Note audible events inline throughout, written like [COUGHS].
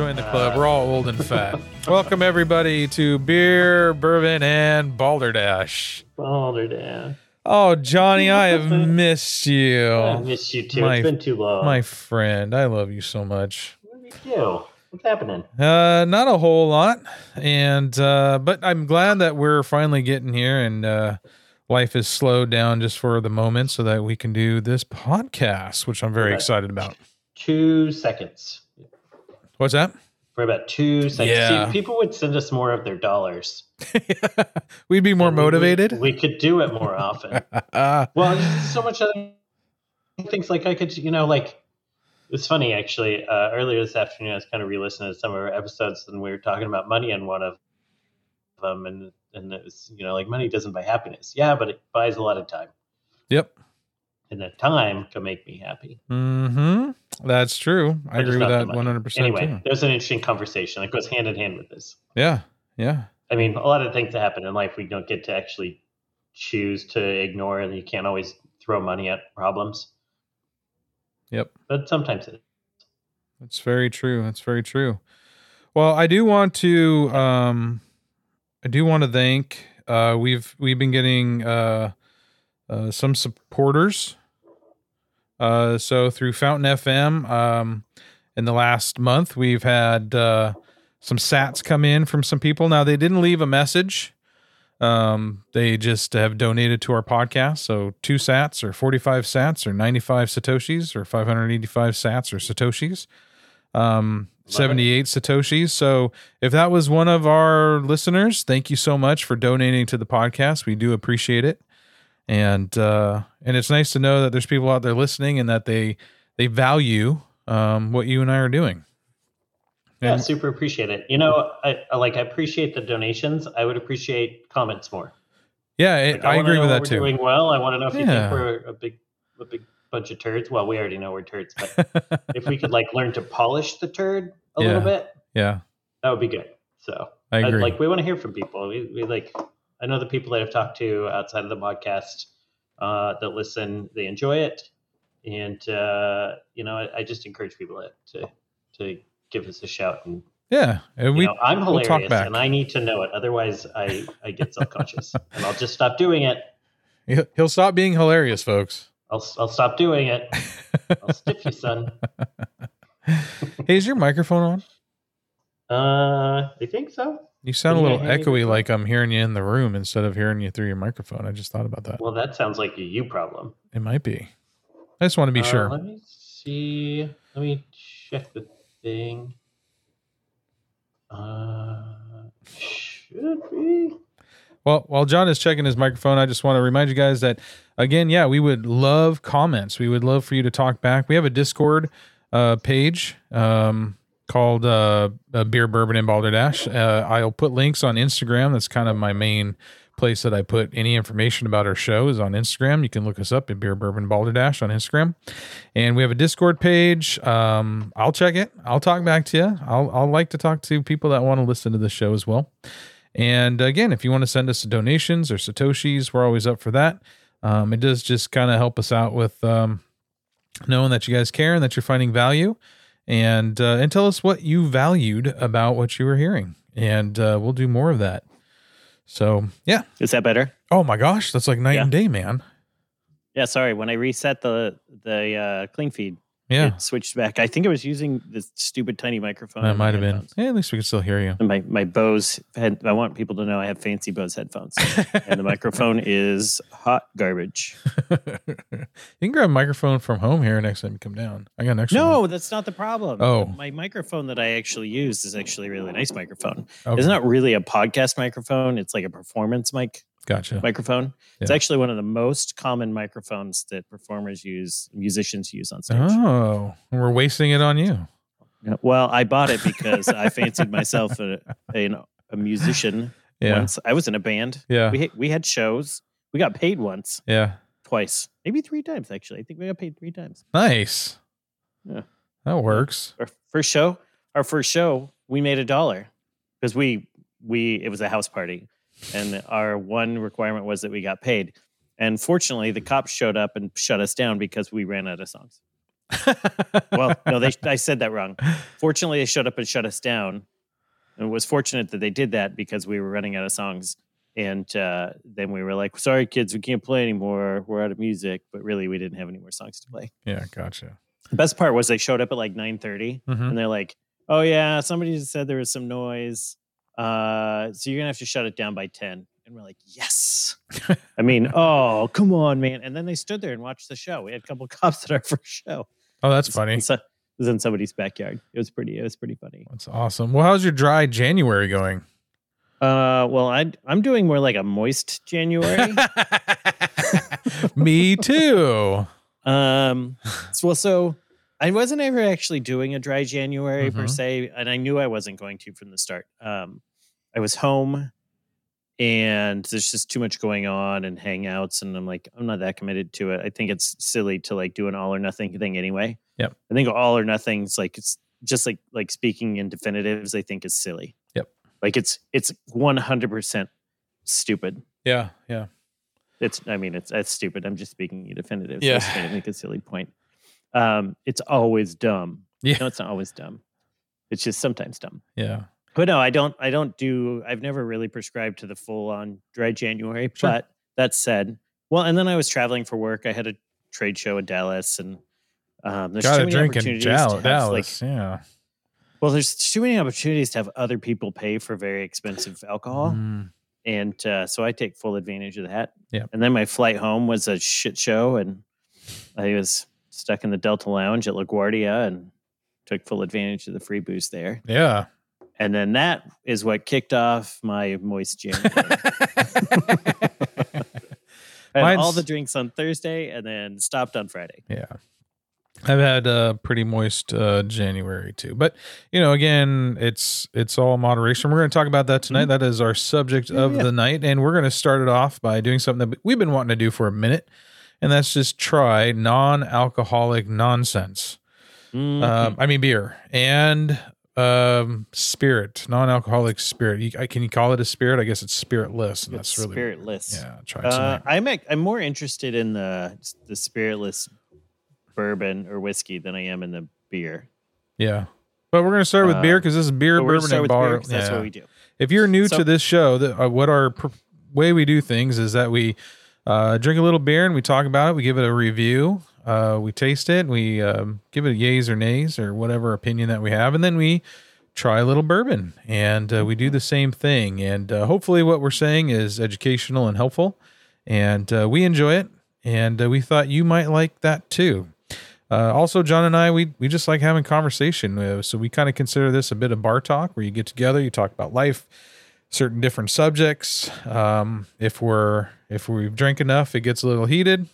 join the club. We're all old and fat. [LAUGHS] Welcome everybody to Beer, Bourbon, and Balderdash. Balderdash. Oh, Johnny, I have [LAUGHS] missed you. I miss you too. my- it's been too long. My friend, I love you so much. What you do? What's happening? Uh, not a whole lot, and uh, but I'm glad that we're finally getting here, and uh, life is slowed down just for the moment, so that we can do this podcast, which I'm very Right. excited about. Two seconds. What's that? For about two seconds. Yeah. See, people would send us more of their dollars. [LAUGHS] We'd be more And motivated. We, could do it more often. Uh, [LAUGHS] well, so much other things like I could, you know, like it's funny actually. Uh, earlier this afternoon, I was kind of re-listening to some of our episodes, and we were talking about money in one of them, and and it was, you know, like money doesn't buy happiness. Yeah, but it buys a lot of time, yep. and that time can make me happy. Hmm. That's true. I agree with that one hundred percent. Anyway, Too. there's an interesting conversation that goes hand in hand with this. Yeah. Yeah. I mean, a lot of things that happen in life we don't get to actually choose to ignore, and you can't always throw money at problems. Yep. But sometimes it. That's very true. That's very true. Well, I do want to um I do want to thank uh we've we've been getting uh uh some supporters. Uh so through Fountain FM um in the last month we've had uh some sats come in from some people. Now they didn't leave a message. Um they just have donated to our podcast. So 2 sats or 45 sats or 95 satoshis or 585 sats or satoshis um it. 78 satoshis so if that was one of our listeners thank you so much for donating to the podcast we do appreciate it and uh and it's nice to know that there's people out there listening and that they they value um what you and i are doing Yeah, And- super appreciate it. You know, I, I like I appreciate the donations. I would appreciate comments more. yeah it, Like, i, wanna agree with that we're too Doing well. I want to know if you think we're a big, a big bunch of turds. Well, we already know we're turds, but [LAUGHS] if we could like learn to polish the turd a little bit, yeah that would be good. So i I'd agree like we want to hear from people. We, we like I know the people that I've talked to outside of the podcast uh, that listen, they enjoy it, and uh, you know I, I just encourage people to to give us a shout. And yeah and we know I'm we'll talk hilarious, back. and I need to know it. Otherwise, I I get self conscious, [LAUGHS] and I'll just stop doing it. he'll- he'll stop being hilarious folks I'll I'll stop doing it. [LAUGHS] I'll stiff you, son. hey is your microphone on Uh, I think so. You sound a little hear echoey before? like i'm hearing you in the room instead of hearing you through your microphone i just thought about that Well, that sounds like a you problem. It might be. I just want to be Uh, sure. Let me see. Let me check the thing. Uh, should be. Well, while John is checking his microphone, I just want to remind you guys that again, yeah, we would love comments. We would love for you to talk back. We have a Discord uh, page um, called uh, uh, Beer Bourbon and Balderdash. Uh, I'll put links on Instagram. That's kind of my main place that I put any information about our show is on Instagram. You can look us up at Beer Bourbon Balderdash on Instagram, and we have a Discord page. Um, I'll check it. I'll talk back to you. I'll I'll like to talk to people that want to listen to the show as well. And again, if you want to send us donations or satoshis, we're always up for that. Um, it does just kind of help us out with um, knowing that you guys care and that you're finding value, and uh, and tell us what you valued about what you were hearing, and uh, we'll do more of that. So yeah. Is that better? Oh my gosh, that's like night Yeah. and day, man. Yeah, sorry. When I reset the the uh, clean feed, Yeah, it switched back. I think I was using this stupid tiny microphone. that might have been. Yeah, at least we can still hear you. And my my Bose head. I want people to know I have fancy Bose headphones, and the microphone [LAUGHS] is hot garbage. [LAUGHS] you can grab a microphone from home here next time you come down. I got an extra. No, one. that's not the problem. Oh. my microphone that I actually use is actually a really nice microphone. Okay. It's not really a podcast microphone. It's like a performance mic Gotcha. microphone. It's actually one of the most common microphones that performers use, musicians use on stage. Oh, we're wasting it on you. Yeah, Well, I bought it because I fancied myself a, a, a musician. Yeah. Once I was in a band. Yeah. We had- we had shows. We got paid once, Yeah. twice, maybe three times. Actually, I think we got paid three times. Nice. Yeah. That works. Our first show, our first show, we made a dollar because we we it was a house party, and our one requirement was that we got paid. And fortunately, the cops showed up and shut us down because we ran out of songs. [LAUGHS] Well, no, they I said that wrong. Fortunately, they showed up and shut us down. And it was fortunate that they did that because we were running out of songs. And uh, then we were like, sorry, kids, we can't play anymore. We're out of music. But really, we didn't have any more songs to play. yeah, gotcha. The best part was they showed up at like 9.30 Mhm. and they're like, oh, yeah, somebody just said there was some noise. Uh, so you're going to have to shut it down by 10. And we're like, yes. [LAUGHS] I mean, oh, come on, man. And then they stood there and watched the show. We had a couple [LAUGHS] cops at our first show. Oh, that's funny. So, it was in somebody's backyard. It was pretty. It was pretty funny. That's awesome. Well, how's your dry January going? Uh, well, I I'm doing more like a moist January. [LAUGHS] Me too. um, so, well, so I wasn't ever actually doing a dry January per Mhm. se, and I knew I wasn't going to from the start. Um, I was home, and there's just too much going on and hangouts, and I'm like, I'm not that committed to it. I think it's silly to like do an all or nothing thing anyway. Yep. I think all or nothing's like it's just like like speaking in definitives. I think is silly. Yep. Like it's it's 100 percent stupid. Yeah, yeah. It's I mean it's it's stupid. I'm just speaking in definitives. Yeah. Trying make a silly point. Um, it's always dumb. Yeah. No, it's not always dumb. It's just sometimes dumb. Yeah. But no, I don't. I don't do. I've never really prescribed to the full on dry January. Sure. But that said, well, and then I was traveling for work. I had a trade show in Dallas, and um, there's Got too many opportunities Jal- to have, Dallas. like yeah. well, there's too many opportunities to have other people pay for very expensive alcohol, Mm, and uh, so I take full advantage of that. Yeah. And then my flight home was a shit show, and I was stuck in the Delta Lounge at LaGuardia and took full advantage of the free booze there. yeah. And then that is what kicked off my moist January. [LAUGHS] I had all the drinks on Thursday and then stopped on Friday. Yeah. I've had a pretty moist uh, January too, but you know, again, it's it's all moderation. We're going to talk about that tonight. That is our subject Mm-hmm. Yeah, of yeah. the night, and we're going to start it off by doing something that we've been wanting to do for a minute, and that's just try non-alcoholic nonsense. Mhm. Um, I mean, beer and um, spirit, non-alcoholic spirit. You, I- can you call it a spirit? I guess it's spiritless, and It's that's really spiritless. Yeah, try Uh. I'm I'm more interested in the the spiritless bourbon or whiskey than I am in the beer. yeah. But we're going to start with uh, beer because this is beer, But we're gonna bourbon, and bar. beer 'cause that's what we do. If you're new So- to this show, the, uh, what our pr- way we do things is that we uh, drink a little beer and we talk about it. We give it a review. Uh, we taste it. We um, give it a yays or nays or whatever opinion that we have, and then we try a little bourbon and uh, we do the same thing. And uh, hopefully, what we're saying is educational and helpful, and uh, we enjoy it. And uh, we thought you might like that too. Uh, also, John and I, we we just like having conversation. So we kind of consider this a bit of bar talk, where you get together, you talk about life, certain different subjects. Um, if we're if we've drank enough, it gets a little heated.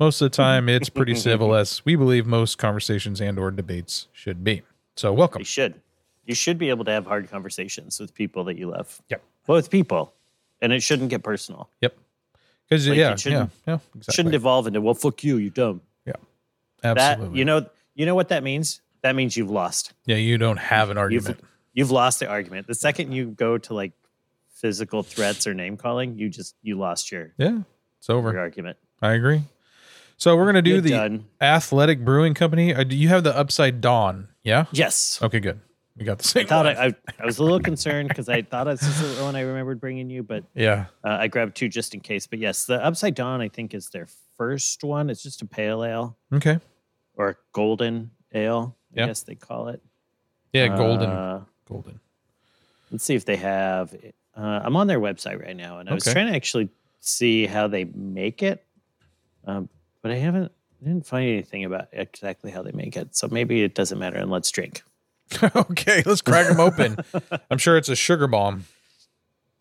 Most of the time, it's pretty [LAUGHS] civil, as we believe most conversations and or debates should be. So, welcome. You should. You should be able to have hard conversations with people that you love. Yep. With people, and it shouldn't get personal. Yep. Because Like, yeah, yeah, shouldn't- yeah, It exactly. shouldn't evolve into well, fuck you, you dumb. Yeah. Absolutely. That you know, you know what that means. That means you've lost. yeah, you don't have an You've argument. you've lost the argument. The second you go to like physical threats or name calling, you just you lost your yeah, it's over. your argument. I agree. So we're gonna do You're the done. Athletic Brewing Company. Uh, do you have the Upside Dawn? Yeah. Yes. Okay, good. We got the I same. thought one. I, I, I was a little concerned because I thought this was the one I remembered bringing you, but [LAUGHS] yeah. uh, I grabbed two just in case. But yes, the Upside Dawn I think is their first one. It's just a pale ale Okay. or golden ale. I Yeah. guess they call it. Yeah. Golden. Uh, golden. let's see if they have. Uh, I'm on their website right now, and I was trying to actually see how they make it, um, but I haven't. I didn't find anything about exactly how they make it. So maybe it doesn't matter, and let's drink. [LAUGHS] okay, let's crack them open. [LAUGHS] I'm sure it's a sugar bomb.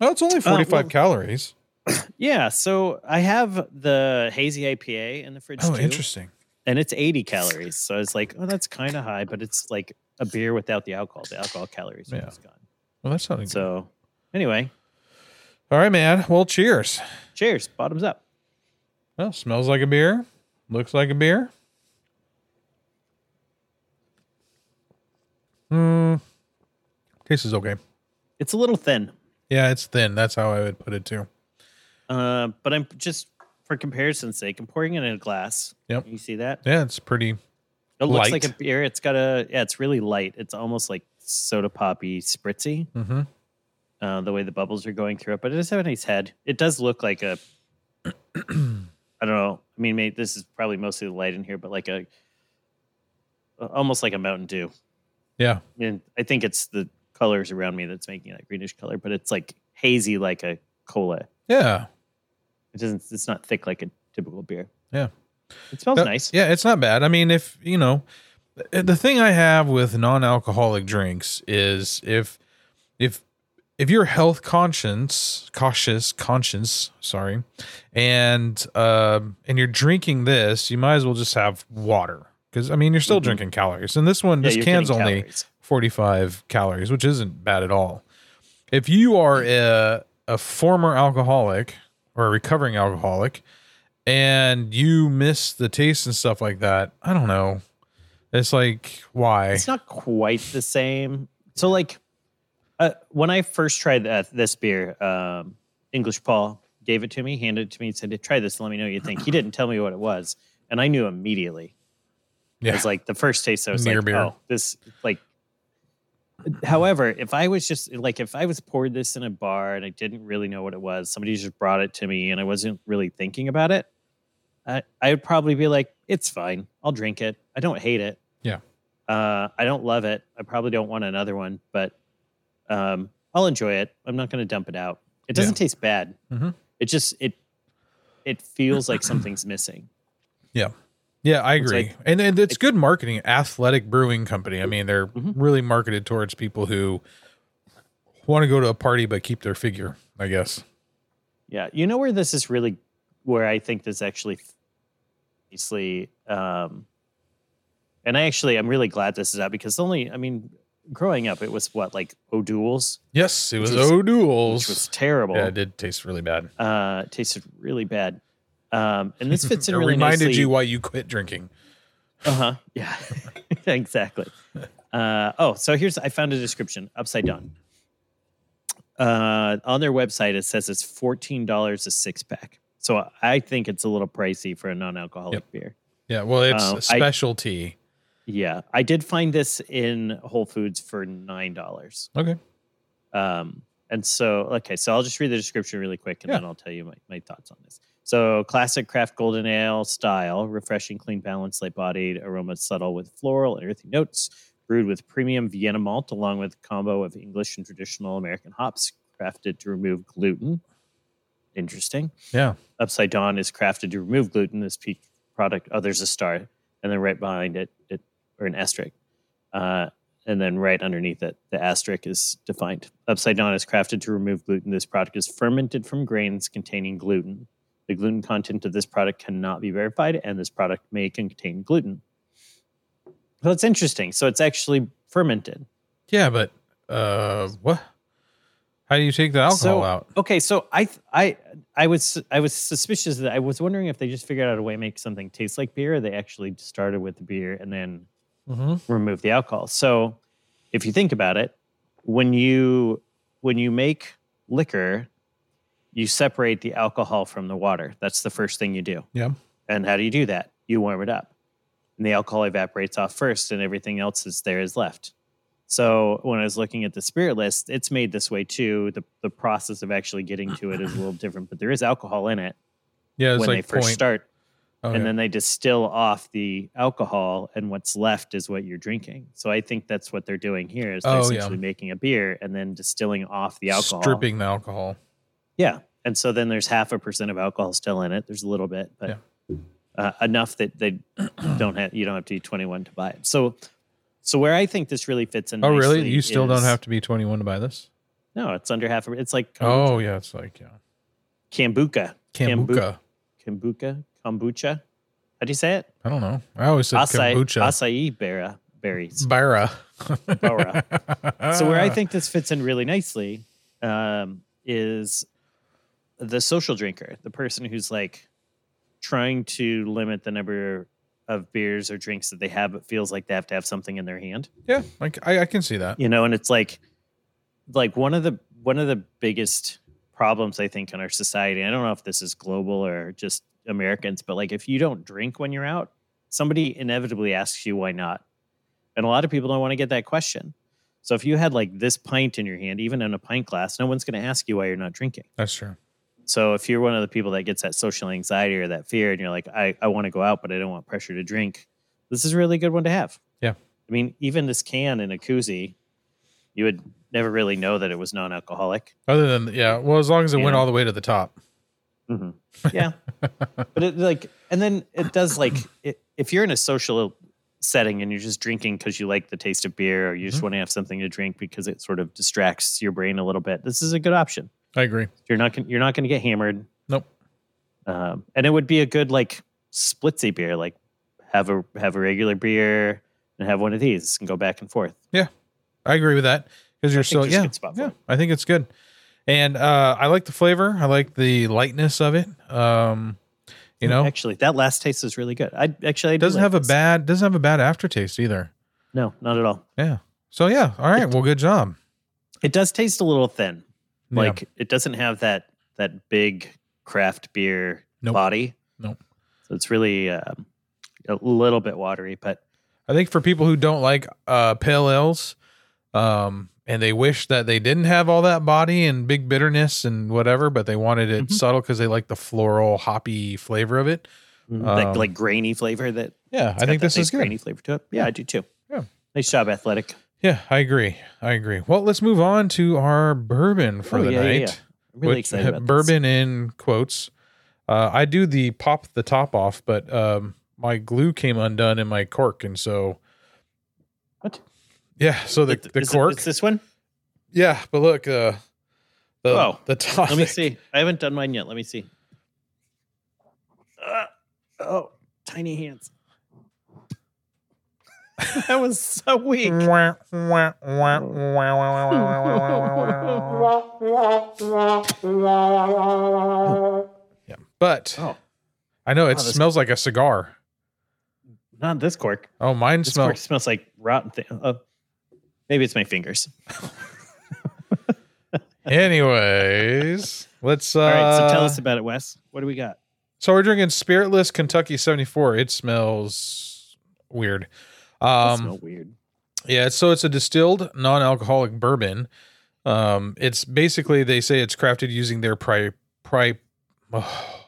Oh, it's only um, 45 well- calories. [CLEARS THROAT] Yeah, so I have the hazy IPA in the fridge Oh, too, interesting. and it's 80 calories. So I was like, oh, that's kind of high, but it's like a beer without the alcohol. The alcohol calories are Yeah. just gone. Well, that's not good. So anyway, All right, man. Well, cheers. cheers. Bottoms up. Well, smells like a beer. Looks like a beer. Hmm. Tastes is okay. It's a little thin, Yeah, it's thin. That's how I would put it too. uh, but I'm just for comparison's sake, I'm pouring it in a glass. Yep. You see that? Yeah, it's pretty. It looks like a beer. It's got a yeah. It's really light. It's almost like soda poppy spritzy. Mm-hmm. Uh, the way the bubbles are going through it, but it does have a nice head. It does look like a. [CLEARS THROAT] I don't know. I mean, maybe this is probably mostly the light in here, but like a, almost like a Mountain Dew. Yeah. And I think it's the colors around me that's making that greenish color, but it's like hazy like a cola. Yeah. It doesn't. It's not thick like a typical beer. Yeah. It smells That- nice. Yeah, it's not bad. I mean, if you know, the thing I have with non-alcoholic drinks is if if if you're health conscious, cautious, conscious, sorry, and um and you're drinking this, you might as well just have water because I mean you're still Mhm. drinking calories. And this one, Yeah, this can's only calories. 45 calories, which isn't bad at all. If you are a, a former alcoholic or a recovering alcoholic and you miss the taste and stuff like that, I don't know. It's like, why? It's not quite the same. So like uh, when I first tried that this beer, um, English Paul gave it to me, handed it to me, and said, "Try this. and Let me know what you think." He didn't tell me what it was, and I knew immediately. It Yeah. was like the first taste. I was Near like, beer. "Oh, this like." However, if I was just like if I was poured this in a bar and I didn't really know what it was, somebody just brought it to me and I wasn't really thinking about it, I I would probably be like, "It's fine. I'll drink it. I don't hate it." Yeah. Uh, I don't love it. I probably don't want another one, but um, I'll enjoy it. I'm not going to dump it out. It doesn't taste bad. Mhm. It just it it feels like something's missing. [CLEARS THROAT] Yeah, Yeah, I agree. like- and, and it's good marketing. Athletic Brewing Company. I mean, they're Mhm. really marketed towards people who want to go to a party but keep their figure, I guess. Yeah, you know where this is really where I think this actually obviously um and I actually I'm really glad this is out because only I mean growing up it was what like O'Doul's Yes, it was, was- O'Doul's. which was terrible. yeah, it did taste really bad. uh it tasted really bad. Um and this fits in [LAUGHS] it really reminded nicely. you why you quit drinking. Uh-huh. Yeah. [LAUGHS] exactly. Uh, oh, so here's I found a description Upside Dawn. Uh, on their website, it says it's fourteen dollars a six pack. So I think it's a little pricey for a non-alcoholic beer. Yeah, well, it's Um, a I- specialty. Yeah, I did find this in Whole Foods for nine dollars. okay. Um, and so, okay, so I'll just read the description really quick and Yeah. then I'll tell you my, my thoughts on this. So, classic craft golden ale style, refreshing, clean, balanced, light bodied, aroma subtle with floral and earthy notes, brewed with premium Vienna malt along with a combo of English and traditional American hops, crafted to remove gluten. Interesting. Yeah. Upside Dawn is crafted to remove gluten. This peak product, oh, there's a star, and then right behind it, it or an asterisk. Uh, and then right underneath it, the asterisk is defined. Upside Dawn is crafted to remove gluten. This product is fermented from grains containing gluten. The gluten content of this product cannot be verified, and this product may contain gluten. So it's interesting. So it's actually fermented. Yeah, but uh, what? How do you take the alcohol So- out? Okay, so I th- I I was I was suspicious that I was wondering if they just figured out a way to make something taste like beer, or they actually started with the beer and then Mm-hmm. remove the alcohol. So if you think about it, when you when you make liquor, you separate the alcohol from the water. That's the first thing you do. Yeah. And how do you do that? You warm it up. And the alcohol evaporates off first and everything else that's there is left. So when I was looking at the spirit list, it's made this way too. The the process of actually getting to it is a little different, but there is alcohol in it Yeah, it's when like they first point. start Oh, and yeah. then they distill off the alcohol and what's left is what you're drinking so i think that's what they're doing here is they're Oh, yeah. essentially making a beer and then distilling off the alcohol stripping the alcohol. yeah and so then there's half a percent of alcohol still in it there's a little bit but uh, enough that they [CLEARS THROAT] don't have you don't have to be 21 to buy it so so where i think this really fits in Oh, really? You still don't have to be 21 to buy this? no it's under half a it's like Oh, yeah, it's like yeah. kombucha Kombu- Kombucha. kombucha kombucha how do you say it I don't know. I always said acai, kombucha. acai berry berries Bara. Bara. [LAUGHS] so where I think this fits in really nicely um, is the social drinker, the person who's like trying to limit the number of beers or drinks that they have, but feels like they have to have something in their hand. yeah, like I, I can see that. You know, and it's like like one of the one of the biggest problems I think in our society. I don't know if this is global or just Americans, but like if you don't drink when you're out, somebody inevitably asks you why not. And a lot of people don't want to get that question. So if you had like this pint in your hand, even in a pint glass, no one's going to ask you why you're not drinking. That's true. So if you're one of the people that gets that social anxiety or that fear and you're like, I, I want to go out, but I don't want pressure to drink, this is a really good one to have. Yeah. I mean, even this can in a koozie, you would never really know that it was non alcoholic. Other than yeah, well, as long as it went all the way to the top. Mm-hmm. Yeah. [LAUGHS] but it like, and then it does like, it, if you're in a social setting and you're just drinking because you like the taste of beer or you just Mhm. want to have something to drink because it sort of distracts your brain a little bit, this is a good option. I agree. You're not gon- you're not going to get hammered. Nope. Um, and it would be a good like splitsy beer, like have a have a regular beer and have one of these and go back and forth. Yeah, I agree with that because you're I think still yeah good spot for yeah. I think it's good, and uh, I like the flavor. I like the lightness of it. Um, you know, actually, that last taste is really good. I actually I it do doesn't like have a bad doesn't have a bad aftertaste either. no, not at all. Yeah. So yeah. All right. Well, good job. It does taste a little thin. Yeah. Like it doesn't have that that big craft beer Nope. body. Nope. So it's really um, a little bit watery, but I think for people who don't like uh, pale ales, um, and they wish that they didn't have all that body and big bitterness and whatever, but they wanted it Mhm. subtle because they like the floral hoppy flavor of it. that Um, like grainy flavor that Yeah, I think this nice is good. grainy flavor to it. Yeah, I do too. Yeah. Nice job, athletic. Yeah, I agree. I agree. Well, let's move on to our bourbon for Oh, the yeah, yeah, night. yeah. I'm really which- excited about this. bourbon in quotes. Uh, I do the pop the top off, but um, my glue came undone in my cork, and so What? Yeah. So the, the is cork. It, is this one? Yeah, but look, uh, the oh, the top. Let me see. I haven't done mine yet. Let me see. Uh, oh, tiny hands. [LAUGHS] that was so weak. [LAUGHS] yeah, but oh. I know it oh, smells like a cigar. Not this cork. Oh, mine smells smells like rotten thing. Uh, maybe it's my fingers. Anyways, let's. Uh, All right, so tell us about it, Wes. What do we got? So we're drinking Spiritless Kentucky 74. It smells weird. Um, smell weird. yeah, so it's a distilled non-alcoholic bourbon. Um, it's basically they say it's crafted using their pri pri. [SIGHS] Oh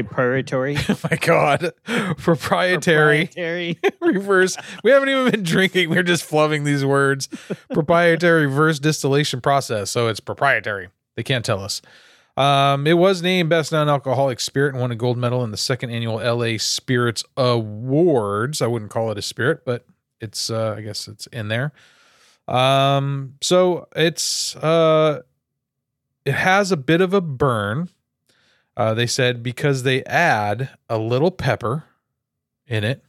Proprietary. [LAUGHS] Oh my god, proprietary Proprietary. [LAUGHS] reverse. We haven't even been drinking. We're just flubbing these words. proprietary reverse distillation process. So it's proprietary. They can't tell us. Um, it was named best non-alcoholic spirit and won a gold medal in the second annual LA Spirits Awards. I wouldn't call it a spirit, but it's uh, I guess it's in there. Um, so it's uh, it has a bit of a burn. Uh, they said because they add a little pepper in it.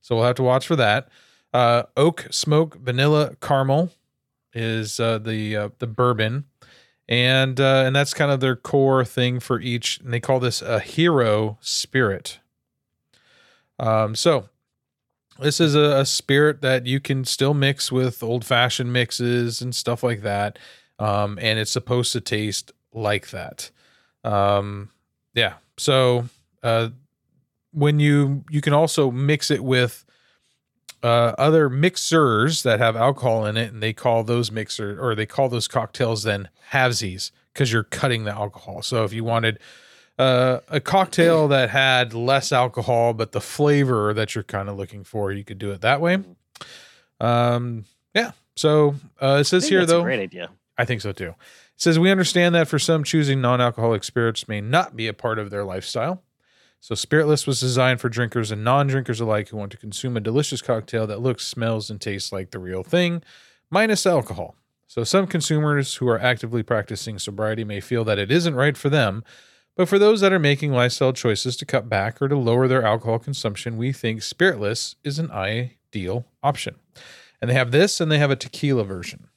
So we'll have to watch for that. Uh, oak, smoke, vanilla, caramel is uh, the uh, the bourbon, and uh, and that's kind of their core thing for each. And they call this a hero spirit. Um, so this is a, a spirit that you can still mix with old fashioned mixes and stuff like that, um, and it's supposed to taste like that. Um, yeah. So uh, when you you can also mix it with uh, other mixers that have alcohol in it, and they call those mixer or they call those cocktails then halvesies because you're cutting the alcohol. So if you wanted uh, a cocktail [CLEARS THROAT] that had less alcohol but the flavor that you're kind of looking for, you could do it that way. Um, yeah. So uh, it says here though. great idea. I think so too. Says we understand that for some choosing non-alcoholic spirits may not be a part of their lifestyle. So Spiritless was designed for drinkers and non-drinkers alike who want to consume a delicious cocktail that looks, smells, and tastes like the real thing, minus alcohol. So some consumers who are actively practicing sobriety may feel that it isn't right for them, but for those that are making lifestyle choices to cut back or to lower their alcohol consumption, we think Spiritless is an ideal option. And they have this and they have a tequila version.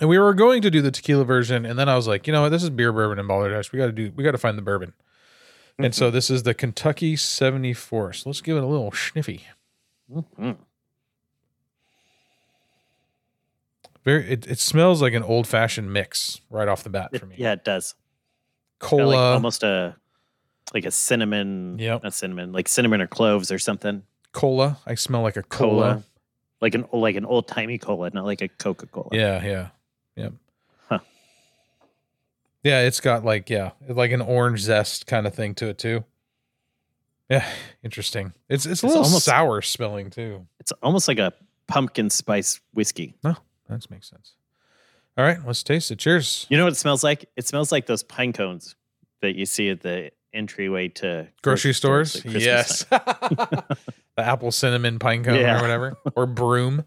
And we were going to do the tequila version, and then I was like, you know what, this is beer, bourbon, and balderdash. We got to do, we got to find the bourbon. And so this is the Kentucky 74. So let's give it a little sniffy. Mhm. Very, it, it smells like an old fashioned mix right off the bat for me. yeah, it does. Cola, like almost a like a cinnamon. yeah, Not cinnamon, like cinnamon or cloves or something. Cola. I smell like a cola. Cola. Like an like an old timey cola, not like a Coca Cola. Yeah, yeah. Yep. Huh. Yeah, it's got like yeah, like an orange zest kind of thing to it too. Yeah, interesting. It's it's a It's little almost- sour smelling too. It's almost like a pumpkin spice whiskey. Oh, that makes sense. All right, let's taste it. Cheers. You know what it smells like? It smells like those pine cones that you see at the entryway to Grocery stores. at Christmas Yes. [LAUGHS] the apple cinnamon pine cone Yeah. or whatever. Or broom.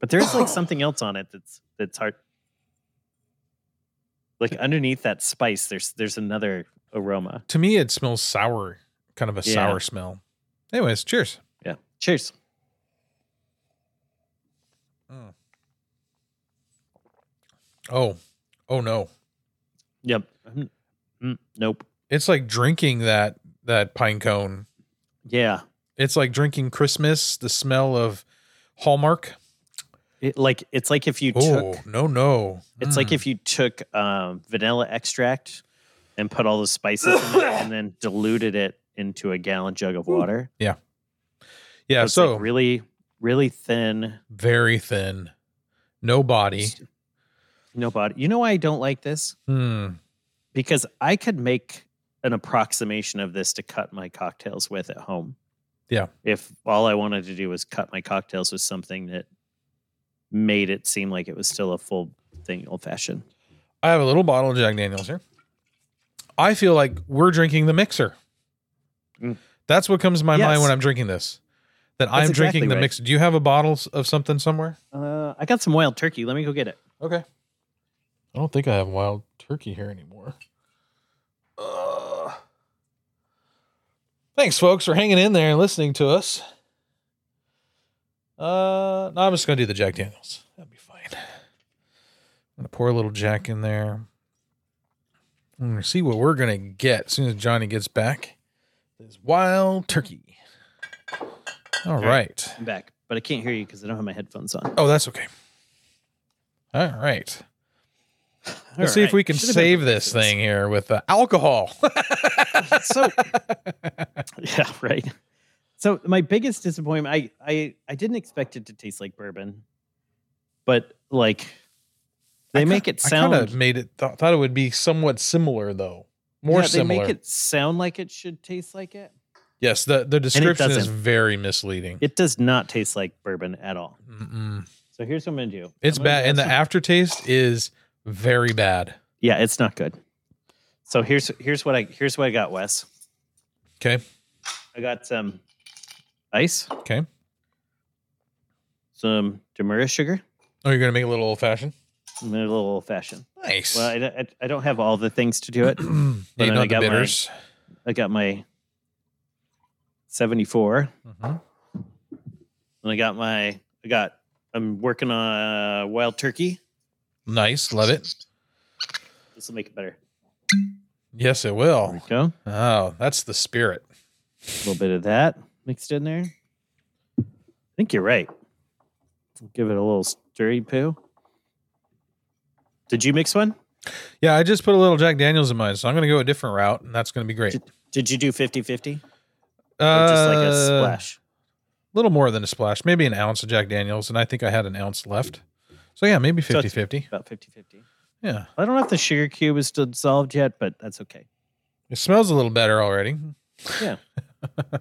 But there's like something else on it that's that's hard. Like underneath that spice, there's there's another aroma. To me, it smells sour, kind of a Yeah. sour smell. Anyways, cheers. Yeah. Cheers. Oh, oh no. Yep. Mm, mm, nope. It's like drinking that that pine cone. Yeah. It's like drinking Christmas, the smell of Hallmark. It, like it's like if you Oh, took no, no. it's like Mm. if you took um, vanilla extract and put all the spices in it and then [LAUGHS] diluted it into a gallon jug of water. Yeah, it's so like really, really thin. very thin. No body. No body. You know why I don't like this? Hmm. Because I could make an approximation of this to cut my cocktails with at home. Yeah. If all I wanted to do was cut my cocktails with something that made it seem like it was still a full thing, old fashioned. I have a little bottle of Jack Daniels here. I feel like we're drinking the mixer. Mm. That's what comes to my mind when I'm drinking this. That I'm exactly drinking the right. mixer. Do you have a bottle of something somewhere? Uh, I got some wild turkey. Let me go get it. Okay. I don't think I have wild turkey here anymore. Uh, thanks, folks, for hanging in there and listening to us. Uh, no, I'm just gonna do the Jack Daniels. That'd be fine. I'm gonna pour a little Jack in there. I'm gonna see what we're gonna get as soon as Johnny gets back. This wild turkey. All Okay. right. I'm back, but I can't hear you because I don't have my headphones on. Oh, that's okay. All right. [LAUGHS] Let's see if we can Should've save this thing here with uh, alcohol. [LAUGHS] So- [LAUGHS] Yeah, right. So my biggest disappointment, I I I didn't expect it to taste like bourbon, but like they I make ki- it I sound. kind of made it. Th- thought it would be somewhat similar, though. More yeah, similar. They make it sound like it should taste like it. yes, the the description is very misleading. It does not taste like bourbon at all. Mm-mm. So here's what I'm gonna do. It's I'm bad, and the some- aftertaste is very bad. yeah, it's not good. So here's here's what I here's what I got, Wes. Okay, I got some ice, okay. some Demerara sugar, Oh, you're gonna make a little old fashioned. and a little old fashioned. Nice. Well, I, don't- I, I don't have all the things to do it. [CLEARS THROAT] but I got my- I got my 74, Mhm. and I got my I got I'm working on uh, wild turkey. Nice, love it. This will make it better. Yes, it There will. we go. Oh, that's the spirit. A little bit of that mixed in there. I think you're right. Give it a little stirry poo. Did you mix one? Yeah, I just put a little Jack Daniels in mine, so I'm gonna go a different route, and that's gonna be great. Did you do 50 50? Uh, just like a splash? A little more than a splash, maybe an ounce of Jack Daniels, and I think I had an ounce left. So yeah, maybe So 50 it's- 50. About 50 50. Yeah. I don't know if the sugar cube is still dissolved yet, but that's okay. It smells a little better already. Yeah. [LAUGHS]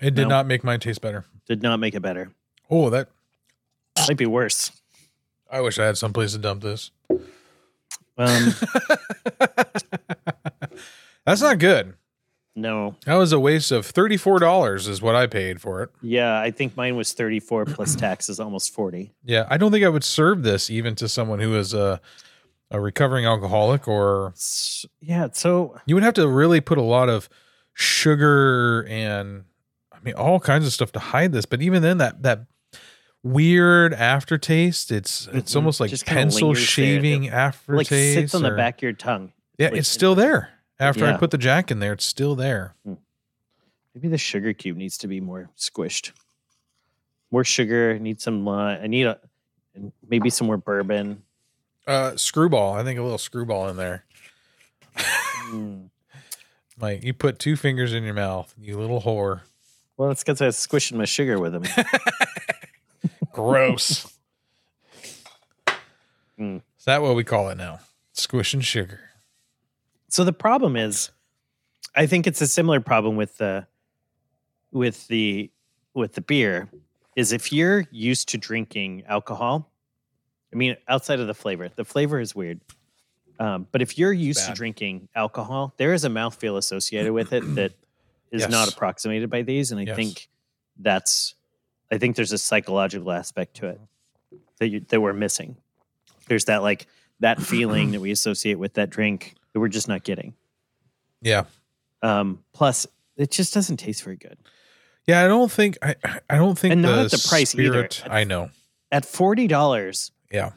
It did No. not make mine taste better. Did not make it better. Oh, that Might be worse. I wish I had someplace to dump this. Um, [LAUGHS] That's not good. no. That was a waste of $34 is what I paid for it. Yeah, I think mine was 34 plus [CLEARS THROAT] taxes, almost 40. Yeah, I don't think I would serve this even to someone who is a a recovering alcoholic or Yeah, so you would have to really put a lot of sugar and I mean all kinds of stuff to hide this. But even then, that that weird aftertaste, it's it's Mhm. almost like Just pencil lingers there. shaving like aftertaste. sits on the or- back of your tongue. Yeah, like, it's still there. After I put the jack in there, it's still there. Maybe the sugar cube needs to be more squished. More sugar. I need some lime. I need a maybe some more bourbon. Uh, screwball. I think a little screwball in there. Mm. [LAUGHS] Like you put two fingers in your mouth, you little whore. Well, it's because I was squishing my sugar with them. [LAUGHS] Gross. Mm. Is that what we call it now? Squishing sugar. so the problem is, I think it's a similar problem with the with the with the beer. Is if you're used to drinking alcohol, I mean, outside of the flavor, the flavor is weird. Um, but if you're used to drinking alcohol, there is a mouthfeel associated with it that [CLEARS THROAT] is not approximated by these, and I Yes. think that's, I think there's a psychological aspect to it that you, that we're missing. There's that like that [CLEARS THROAT] feeling that we associate with that drink that we're just not getting. Yeah. Um, plus, it just doesn't taste very good. Yeah, I don't think I I don't think And the not at the price either. spirit, I know. At forty dollars, Yeah.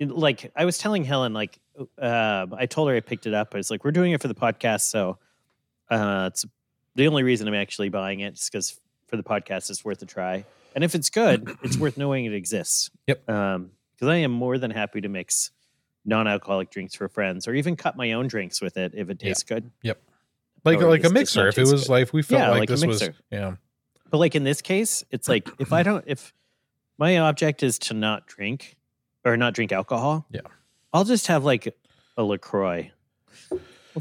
like I was telling Helen, like uh, I told her I picked it up. I was like, we're doing it for the podcast, so uh, it's the only reason I'm actually buying it is because for the podcast, it's worth a try. And if it's good, it's worth knowing it exists. Yep. Um, because I am more than happy to mix non-alcoholic drinks for friends, or even cut my own drinks with it if it Yeah. tastes good. Yep. Like Or like a mixer. If it was good. like we felt Yeah, like, like this was mixer. yeah. But like in this case, it's like if I [CLEARS THROAT] don't, if my object is to not drink or not drink alcohol, Yeah. I'll just have like a Lacroix,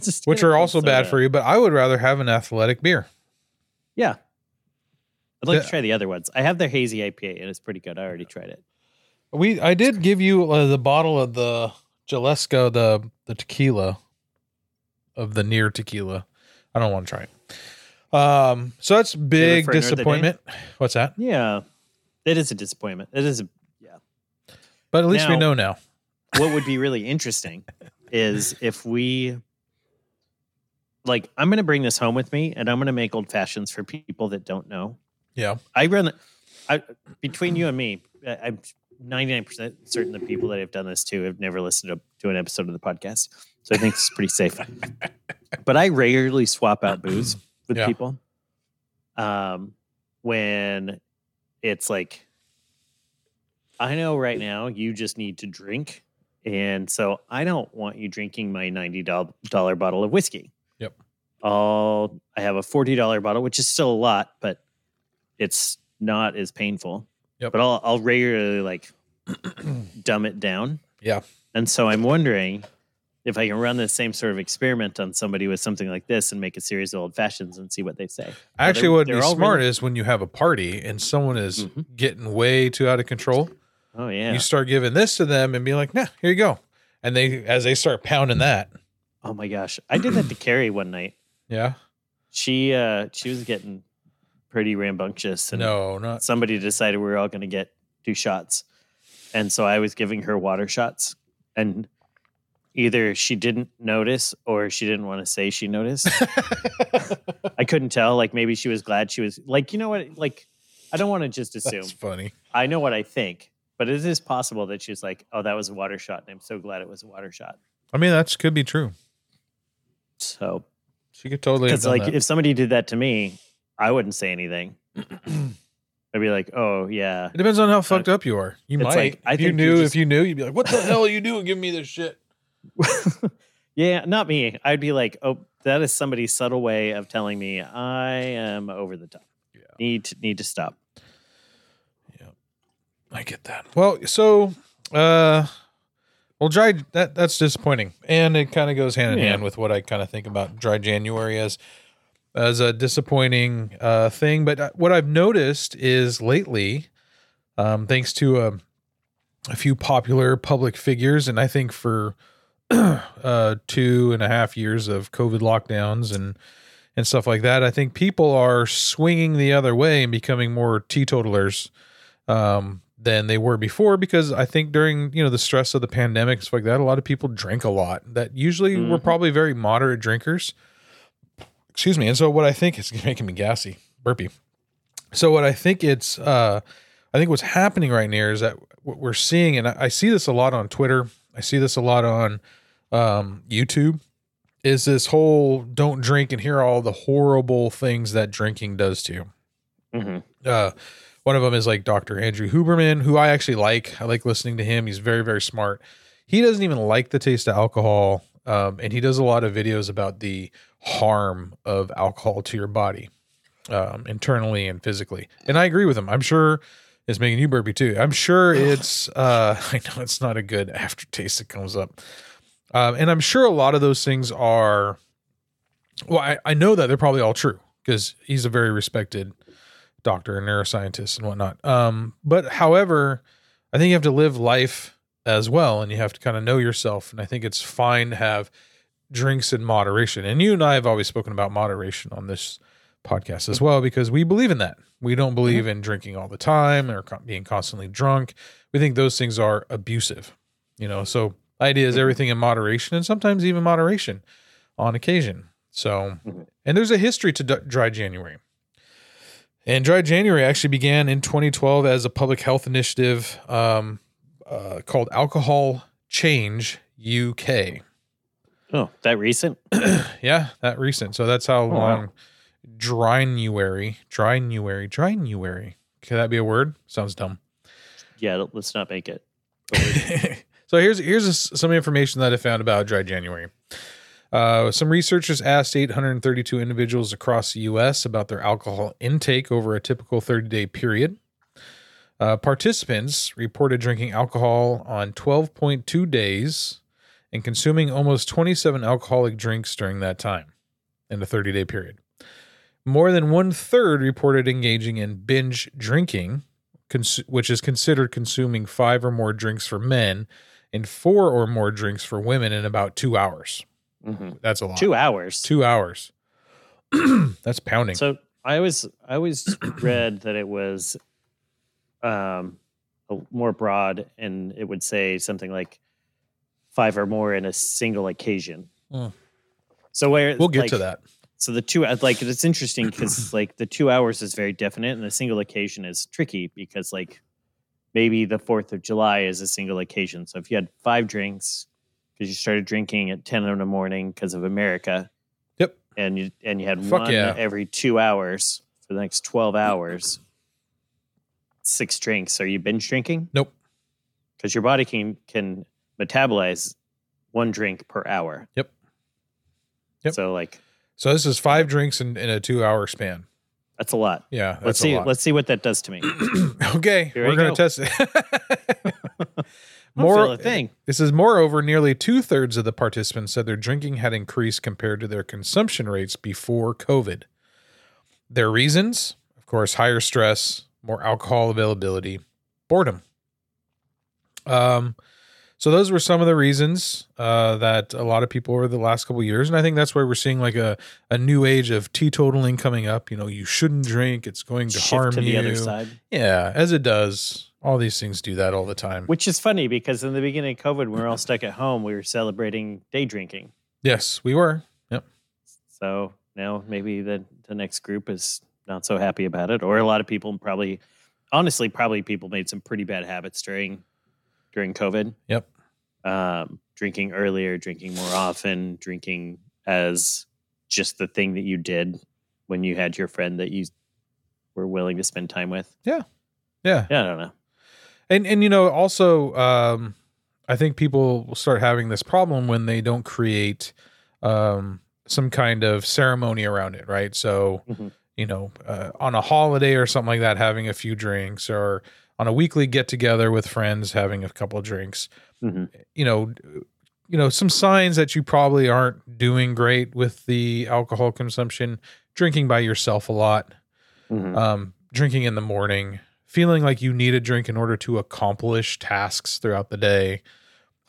just Which are also bad for you, but I would rather have an athletic beer. Yeah, I'd like Yeah. to try the other ones. I have their hazy IPA and it's pretty good. I already tried it. We I did give you uh, the bottle of the Jalisco, the the tequila of the near tequila. I don't want to try it. Um, so that's big for another day? disappointment. What's that? Yeah, it is a disappointment. It is. A, yeah. But at least we know now. What would be really interesting [LAUGHS] is if we. Like I'm going to bring this home with me, and I'm going to make old fashions for people that don't know. Yeah. I run. I between you and me, I'm 99 percent certain the people that I've done this too have never listened to, to an episode of the podcast, so I think it's pretty safe. [LAUGHS] but I regularly swap out booze with Yeah. people. Um, when it's like, I know right now you just need to drink, and so I don't want you drinking my ninety dollar bottle of whiskey. I'll I have a forty dollar bottle, which is still a lot, but it's not as painful. Yep. But I'll I'll regularly like [CLEARS THROAT] dumb it down. Yeah. And so I'm wondering if I can run the same sort of experiment on somebody with something like this and make a series of old fashions and see what they say. Actually, what would be smart really- is when you have a party and someone is Mhm. getting way too out of control, Oh yeah. you start giving this to them and be like, "Nah, here you go." And they, as they start pounding that, oh my gosh. I did that to Carrie one night. Yeah, She uh she was getting pretty rambunctious and no, not somebody decided we were all going to get two shots. And so I was giving her water shots and either she didn't notice or she didn't want to say she noticed. [LAUGHS] I couldn't tell. Like maybe she was glad she was like, you know what? Like, I don't want to just assume. That's funny. I know what I think, but it is possible that she was like, oh, that was a water shot. And I'm so glad it was a water shot. I mean, that could be true. So, She could totally because like that. if somebody did that to me, I wouldn't say anything. [CLEARS THROAT] I'd be like, oh, yeah. It depends on how fucked up you are. You It's might. like, I if you knew, just- if you knew, you'd be like, "What the hell are you doing? Give me this shit." [LAUGHS] yeah, not me. I'd be like, oh, that is somebody's subtle way of telling me I am over the top. Yeah. Need to, need to stop. Yeah, I get that. Well, so, uh, well, dry that that's disappointing, and it kind of goes hand in Yeah. hand with what I kind of think about dry January as as a disappointing uh, thing. But uh, what I've noticed is lately, um, thanks to a, a few popular public figures, and I think for [CLEARS THROAT] uh, two and a half years of COVID lockdowns and and stuff like that, I think people are swinging the other way and becoming more teetotalers um, than they were before because I think during you know the stress of the pandemic stuff like that, a lot of people drink a lot that usually were Mhm. probably very moderate drinkers. Excuse me. And so what I think is [LAUGHS] making me gassy, burpy. So what I think it's uh I think what's happening right now is that what we're seeing, and I, I see this a lot on Twitter, I see this a lot on um, YouTube, is this whole don't drink and hear all the horrible things that drinking does to you hmm uh, one of them is like Dr. Andrew Huberman, who I actually like. I like listening to him. He's very, very smart. he doesn't even like the taste of alcohol. Um, and he does a lot of videos about the harm of alcohol to your body, um, internally and physically. And I agree with him. I'm sure it's making you burpy too. I'm sure it's, uh, [LAUGHS] I know it's not a good aftertaste that comes up. Um, and I'm sure a lot of those things are, well, I, I know that they're probably all true because he's a very respected doctor and neuroscientist and whatnot. Um, but however, I think you have to live life as well and you have to kind of know yourself. And I think it's fine to have drinks in moderation. And you and I have always spoken about moderation on this podcast as well because we believe in that. We don't believe in drinking all the time or co- being constantly drunk. We think those things are abusive. You know, so idea is everything in moderation and sometimes even moderation on occasion. So, Mhm. and there's a history to d- dry January. And Dry January actually began in 2012 as a public health initiative um, uh, called Alcohol Change UK. Oh, that recent? [CLEARS THROAT] Yeah, that recent. So that's how Oh, wow. long Dryanuary, Dryanuary, Dryanuary. Could that be a word? Sounds dumb. Yeah, let's not make it. [LAUGHS] so here's here's some information that I found about dry January. Uh, some researchers asked 832 individuals across the U.S. about their alcohol intake over a typical 30 day period. Uh, participants reported drinking alcohol on 12.2 days and consuming almost 27 alcoholic drinks during that time in a 30 day period. More than one third reported engaging in binge drinking, cons- which is considered consuming five or more drinks for men and four or more drinks for women in about two hours. Mhm. That's a lot. Two hours. Two hours. [CLEARS THROAT] That's pounding. So I always I always [CLEARS THROAT] read that it was um a- more broad and it would say something like five or more in a single occasion. Hmm. So where we'll get like, to that. So the two like it's interesting because [CLEARS THROAT] like the two hours is very definite and the single occasion is tricky because like maybe the fourth of July is a single occasion. So if you had five drinks because you started drinking at ten in the morning because of America, Yep. and you and you had Fuck one yeah. every two hours for the next twelve hours, six drinks. Are you binge drinking? Nope. Because your body can can metabolize one drink per hour. Yep. Yep. So like So this is five drinks in, in a two hour span. that's a lot. Yeah. Let's see. Let's see what that does to me. [CLEARS THROAT] okay. Here we're I going go. to test it. [LAUGHS] [LAUGHS] More thing. This is moreover, nearly two thirds of the participants said their drinking had increased compared to their consumption rates before COVID. Their reasons, of course, higher stress, more alcohol availability, boredom. Um, so those were some of the reasons uh, that a lot of people over the last couple of years, and I think that's why we're seeing like a, a new age of teetotaling coming up. You know, you shouldn't drink; it's going to Shift harm to the you. other side. Yeah, as it does. All these things do that all the time. Which is funny because in the beginning of COVID, when we were all stuck at home, we were celebrating day drinking. yes, we were. Yep. So now maybe the the next group is not so happy about it, or a lot of people probably, honestly, probably people made some pretty bad habits during during COVID. Yep. Um, drinking earlier, drinking more often, drinking as just the thing that you did when you had your friend that you were willing to spend time with. Yeah. Yeah, Yeah, I don't know. And and you know also um I think people will start having this problem when they don't create um some kind of ceremony around it, right? So, Mhm. you know, uh, on a holiday or something like that having a few drinks or on a weekly get together with friends having a couple drinks. Mhm. You know, you know, some signs that you probably aren't doing great with the alcohol consumption, drinking by yourself a lot Mhm. um, drinking in the morning, feeling like you need a drink in order to accomplish tasks throughout the day.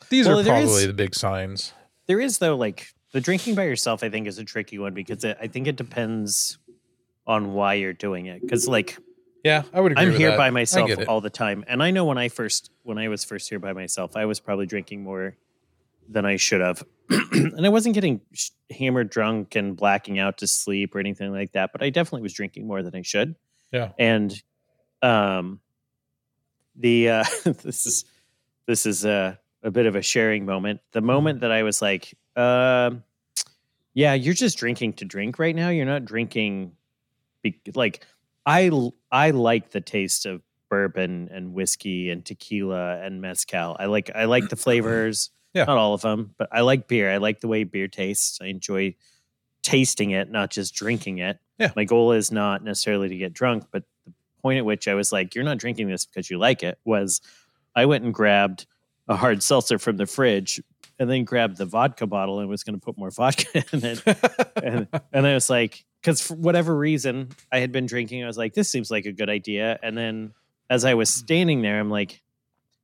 These Well, are there is- probably the big signs. There is though, like the drinking by yourself. I think is a tricky one because it, I think it depends on why you're doing it. Because like Yeah, I would agree. I'm here that. by myself all the time, and I know when I first when I was first here by myself, I was probably drinking more than I should have, [CLEARS THROAT] and I wasn't getting hammered drunk and blacking out to sleep or anything like that. But I definitely was drinking more than I should. Yeah. and um, the uh, [LAUGHS] this is this is a a bit of a sharing moment. The Mm-hmm. moment that I was like, um, yeah, you're just drinking to drink right now. You're not drinking, be- like I I like the taste of bourbon and whiskey and tequila and mezcal. I like I like the [CLEARS THROAT] flavors. Yeah. Not all of them, but I like beer. I like the way beer tastes. I enjoy tasting it, not just drinking it. Yeah. My goal is not necessarily to get drunk, but the point at which I was like, you're not drinking this because you like it was I went and grabbed a hard seltzer from the fridge and then grabbed the vodka bottle and was going to put more vodka [LAUGHS] in it. and, and I was like, because for whatever reason, I had been drinking. I was like, this seems like a good idea. And then as I was mm-hmm. standing there, I'm like,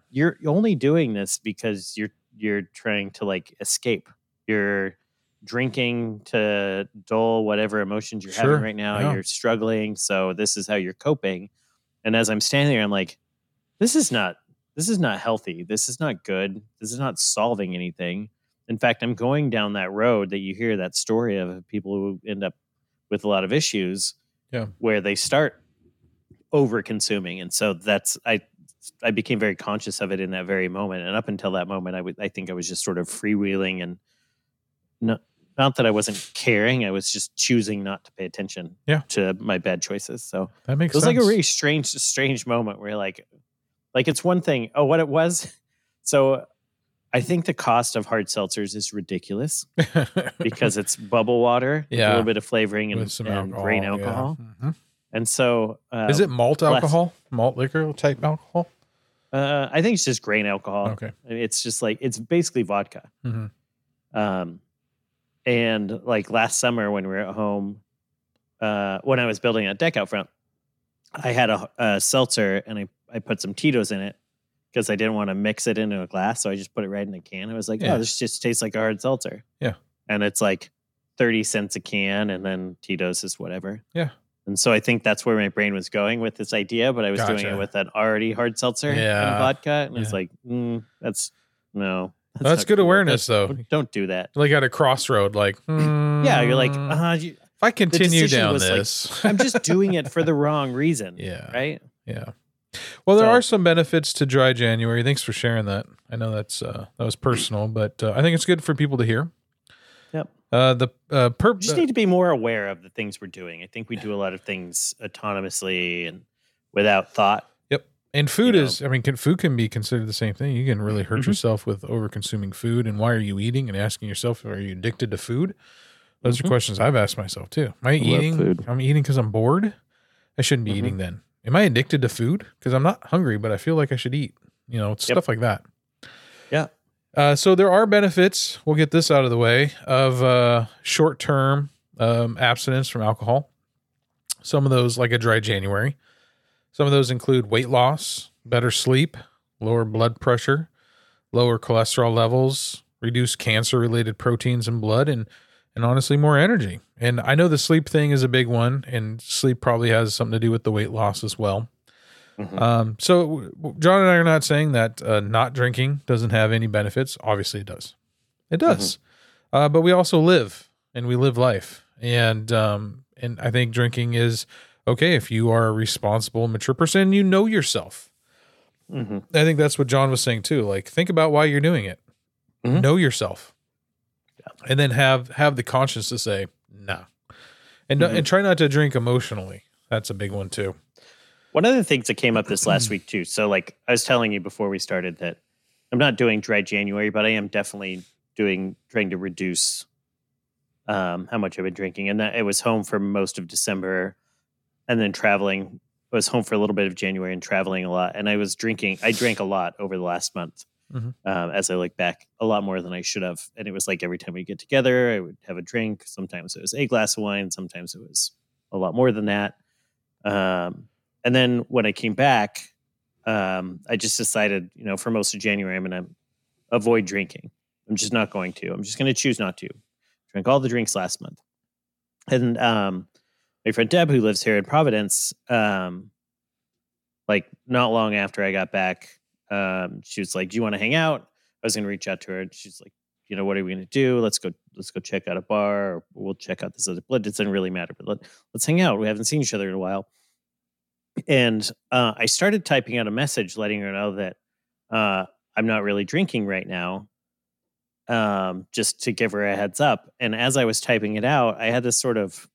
you're only doing this because you're you're trying to like escape. You're drinking to dull whatever emotions you're Sure, having right now. yeah. You're struggling, so this is how you're coping. And as I'm standing there, I'm like, this is not this is not healthy. This is not good. This is not solving anything. In fact, I'm going down that road that you hear that story of people who end up with a lot of issues Yeah. where they start over consuming. And so that's I I became very conscious of it in that very moment. And up until that moment, I would I think I was just sort of freewheeling and not not that I wasn't caring, I was just choosing not to pay attention Yeah. to my bad choices. So that makes sense. it was sense. like a really strange, strange moment where like, like it's one thing. Oh, what it was. [LAUGHS] So I think the cost of hard seltzers is ridiculous [LAUGHS] because it's bubble water, with a little bit of flavoring and, some and alcohol. grain yeah. alcohol. Mhm. And so, uh, Is it malt less- alcohol? Malt liquor type alcohol? Uh, I think it's just grain alcohol. Okay. I mean, It's just like it's basically vodka. hmm Um, and like last summer when we were at home, uh, when I was building a deck out front, I had a, a seltzer and I, I put some Tito's in it because I didn't want to mix it into a glass. So I just put it right in a can. I was like, Yeah. oh, this just tastes like a hard seltzer. Yeah. And it's like 30 cents a can and then Tito's is whatever. Yeah. And so I think that's where my brain was going with this idea, but I was doing it with an already hard seltzer Yeah. and vodka. And it's like, mm, that's no. That's not good cool. awareness, That's- though. Don't do that. Like at a crossroad, like [CLEARS THROAT] Yeah, you're like, mm, uh, you, if I continue down was like, this, I'm just doing it for the [LAUGHS] wrong reason. yeah, Right. yeah. Well, there So- are some benefits to dry January. Thanks for sharing that. I know that's uh, that was personal, but uh, I think it's good for people to hear. Yep. Uh, the uh, perp. We just need to be more aware of the things we're doing. I think we do a lot of things autonomously and without thought. Yep. And food you know. is, I mean, can, food can be considered the same thing. You can really hurt Mhm. yourself with over consuming food. And why are you eating? And asking yourself, are you addicted to food? Those Mhm. are questions I've asked myself too. Am I love eating? I'm eating because I'm bored. I shouldn't be Mhm. eating then. Am I addicted to food? Because I'm not hungry, but I feel like I should eat. You know, it's Yep. stuff like that. Yeah. Uh, so there are benefits. We'll get this out of the way of uh, short-term um, abstinence from alcohol. Some of those, like a dry January. Some of those include weight loss, better sleep, lower blood pressure, lower cholesterol levels, reduce cancer-related proteins in blood, and and honestly more energy. And I know the sleep thing is a big one, and sleep probably has something to do with the weight loss as well. Mhm. Um, so John and I are not saying that uh, not drinking doesn't have any benefits. Obviously, it does. It does. Uh, but we also live, and we live life, and um, and I think drinking is okay if you are a responsible, mature person. and You know yourself. Mhm. I think that's what John was saying too. Like, think about why you're doing it. Mhm. Know yourself, and then have have the conscience to say no, and Mhm. and try not to drink emotionally. That's a big one too. One of the things that came up this last week too. So, like I was telling you before we started that I'm not doing dry January, but I am definitely doing trying to reduce um, how much I've been drinking. And that it was home for most of December, and then traveling. I was home for a little bit of January and traveling a lot. And I was drinking. I drank a lot over the last month. Mhm. Um, as I look back, a lot more than I should have. And it was like every time we get together, I would have a drink. Sometimes it was a glass of wine. Sometimes it was a lot more than that. Um, and then when I came back, um, I just decided, you know, for most of January, I'm going to avoid drinking. I'm just not going to. I'm just going to choose not to. Drank all the drinks last month. And um, my friend Deb, who lives here in Providence, um, like not long after I got back, um, she was like, "Do you want to hang out?" I was going to reach out to her. And she's like, "You know, what are we going to do? Let's go. Let's go check out a bar, or we'll check out this other. Place. It doesn't really matter, but let, let's hang out. We haven't seen each other in a while." And uh, I started typing out a message letting her know that uh, I'm not really drinking right now, um, just to give her a heads up. And as I was typing it out, I had this sort of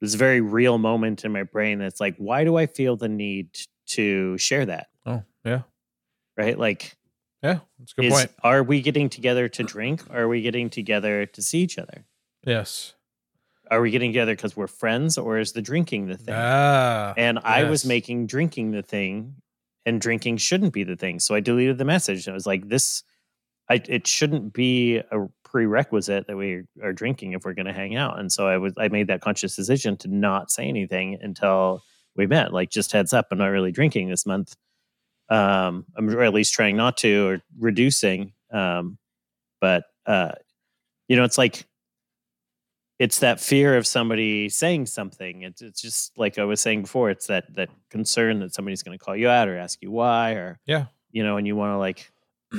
this very real moment in my brain that's like, why do I feel the need to share that, Oh, yeah. Right? Like, Yeah. That's a good is, point. are we getting together to drink? Or are we getting together to see each other? Yes. Are we getting together because we're friends, or is the drinking the thing? Ah. and I was making drinking the thing, and drinking shouldn't be the thing. So I deleted the message. I was like, "This, I, it shouldn't be a prerequisite that we are drinking if we're going to hang out." And so I was, I made that conscious decision to not say anything until we met. Like, just heads up, I'm not really drinking this month. Um, I'm or at least trying not to or reducing. Um, but uh, you know, it's like it's that fear of somebody saying something. It's it's just like I was saying before. It's that that concern that somebody's going to call you out or ask you why, or Yeah. you know, and you want to like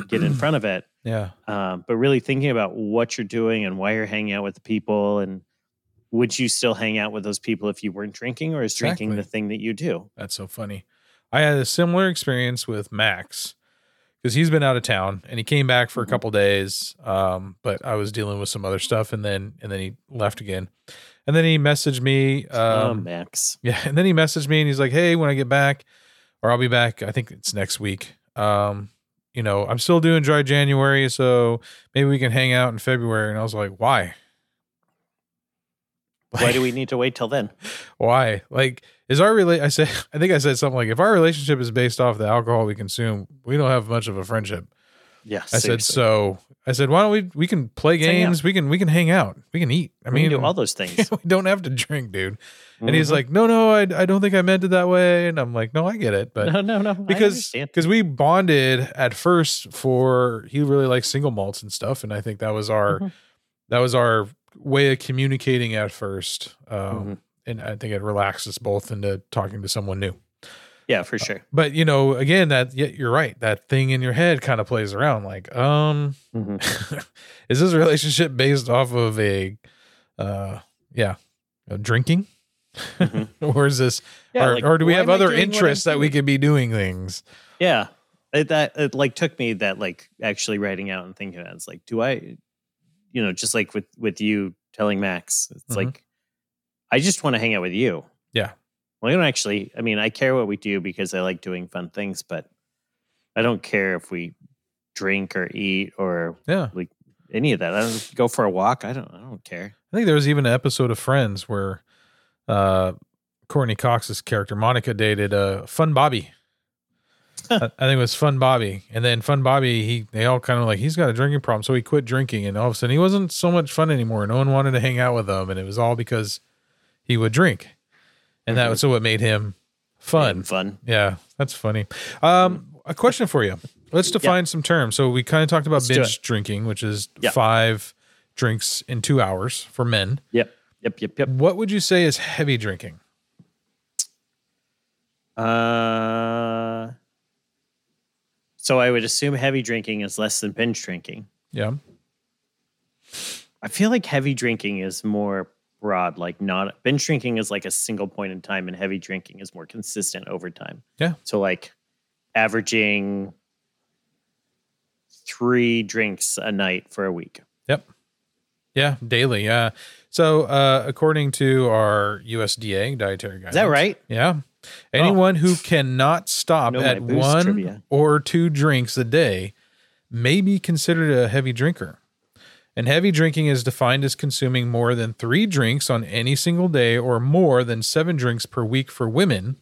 get in front of it. [CLEARS THROAT] Yeah. Um, but really thinking about what you're doing and why you're hanging out with the people, and would you still hang out with those people if you weren't drinking, or is drinking the thing that you do? That's so funny. I had a similar experience with Max because he's been out of town and he came back for a Mhm. couple days. Um, but I was dealing with some other stuff and then and then he left again. And then he messaged me. oh, Um, Max. [LAUGHS] yeah, and then he messaged me and he's like, "Hey, when I get back, or I'll be back. I think it's next week. Um, you know, I'm still doing dry January, so maybe we can hang out in February." And I was like, "Why? Why do we need to wait till then? [LAUGHS] why like is our relate i said [LAUGHS] i think i said something like if our relationship is based off the alcohol we consume we don't have much of a friendship Yeah, i said so i said why don't we we can play Let's games we can we can hang out we can eat i I mean, do all those [LAUGHS] things. we don't have to drink dude and he's Mhm. like no no I, I don't think i meant it that way and i'm like no i get it but no, no, no. Because because we bonded at first for he really likes single malts and stuff and i think that was our Mhm. that was our way of communicating at first um Mhm. And i think it relaxes us both into talking to someone new yeah, for sure. but you know again that yeah, you're right that thing in your head kind of plays around like um Mhm. [LAUGHS] is this relationship based off of a uh yeah uh, drinking Mhm. [LAUGHS] or is this Yeah, or, like, or do we have other doing what I'm interests that we could be doing things Yeah. It, that it like took me that like actually writing out and thinking about it. It's like, do I, you know, just like with with you telling Max, it's Mhm. like, I just want to hang out with you. Yeah. Well, I don't actually. I mean, I care what we do because I like doing fun things, but I don't care if we drink or eat or yeah like any of that. I don't go for a walk. I don't. I don't care. I think there was even an episode of Friends where uh Courteney Cox's character Monica dated uh Fun Bobby. [LAUGHS] I, I think it was Fun Bobby, and then Fun Bobby, he they all kind of like he's got a drinking problem, so he quit drinking, and all of a sudden he wasn't so much fun anymore. No one wanted to hang out with him, and it was all because he would drink, and that Mhm. was so what made him fun. And fun. Yeah, that's funny. Um, a question for you. Let's define some terms. So we kind of talked about Let's binge drinking, which is Yeah. five drinks in two hours for men. Yep. Yep. Yep. Yep. What would you say is heavy drinking? Uh. So I would assume heavy drinking is less than binge drinking. Yeah. I feel like heavy drinking is more broad. Like not binge drinking is like a single point in time, and heavy drinking is more consistent over time. Yeah. So like averaging three drinks a night for a week. Yep. Yeah, daily. Yeah. So, uh, according to our USDA dietary guidelines, Is that right? Yeah. Anyone who cannot stop my at one trivia. or two drinks a day may be considered a heavy drinker. And heavy drinking is defined as consuming more than three drinks on any single day or more than seven drinks per week for women,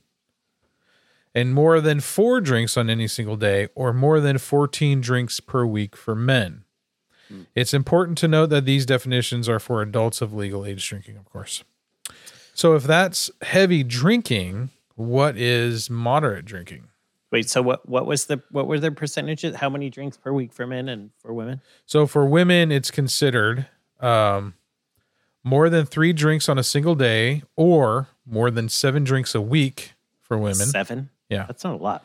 and more than four drinks on any single day or more than 14 drinks per week for men. Hmm. It's important to note that these definitions are for adults of legal age drinking, of course. So if that's heavy drinking, what is moderate drinking? Wait, so what? What was the what were the percentages? How many drinks per week for men and for women? So for women, it's considered um, more than three drinks on a single day or more than seven drinks a week for women. Seven. Yeah. that's not a lot.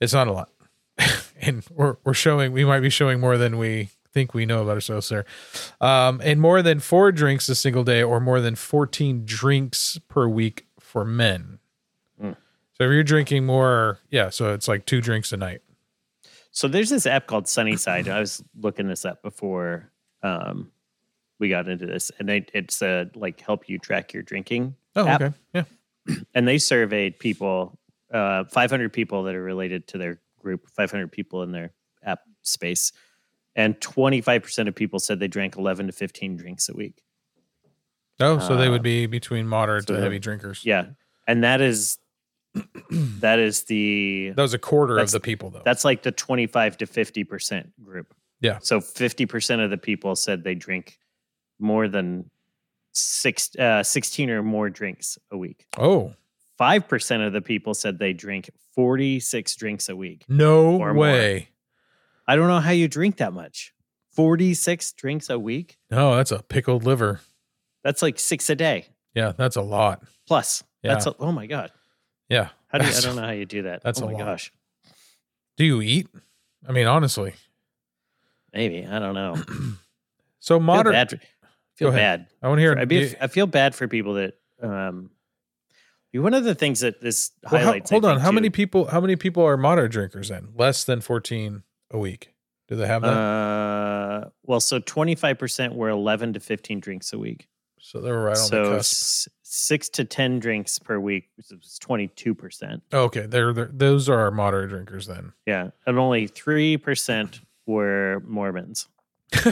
It's not a lot. [LAUGHS] and we're, we're showing, we might be showing more than we think we know about ourselves there. Um, and more than four drinks a single day or more than 14 drinks per week for men. So if you're drinking more, yeah, so it's like two drinks a night. So there's this app called Sunnyside. I was looking this up before um, we got into this, and it, it's uh, like help you track your drinking. Oh, App. okay. Yeah. [CLEARS THROAT] And they surveyed people uh, 500 people that are related to their group, 500 people in their app space, and 25% of people said they drank 11 to 15 drinks a week. Oh, so they Uh, would be between moderate so to heavy drinkers. Yeah, and that is that is the That was a quarter of the people, though. that's like the 25 to 50% group. Yeah. So 50% of the people said they drink more than six, uh, 16 or more drinks a week. oh, 5% of the people said they drink 46 drinks a week. no Or more. way. I don't know how you drink that much. 46 drinks a week? No, that's a pickled liver. That's like six a day Yeah, that's a lot. plus. That's a, oh my God. Yeah. How do you, I don't know how you do that. that's oh a my lot. gosh. Do you eat? I mean, honestly. Maybe. I don't know. [CLEARS THROAT] So feel moderate. bad. Feel bad. I want to hear. I, mean, you- I feel bad for people that. Um, one of the things that this well, how- highlights. I hold on. How too- many people? How many people are moderate drinkers then? Less than fourteen a week. Do they have that? Uh, well, so twenty five percent were eleven to fifteen drinks a week. So they were right on the so cusp. s- six to ten drinks per week was twenty two percent. Okay, they're, they're those are moderate drinkers then. Yeah, and only three percent were Mormons [LAUGHS]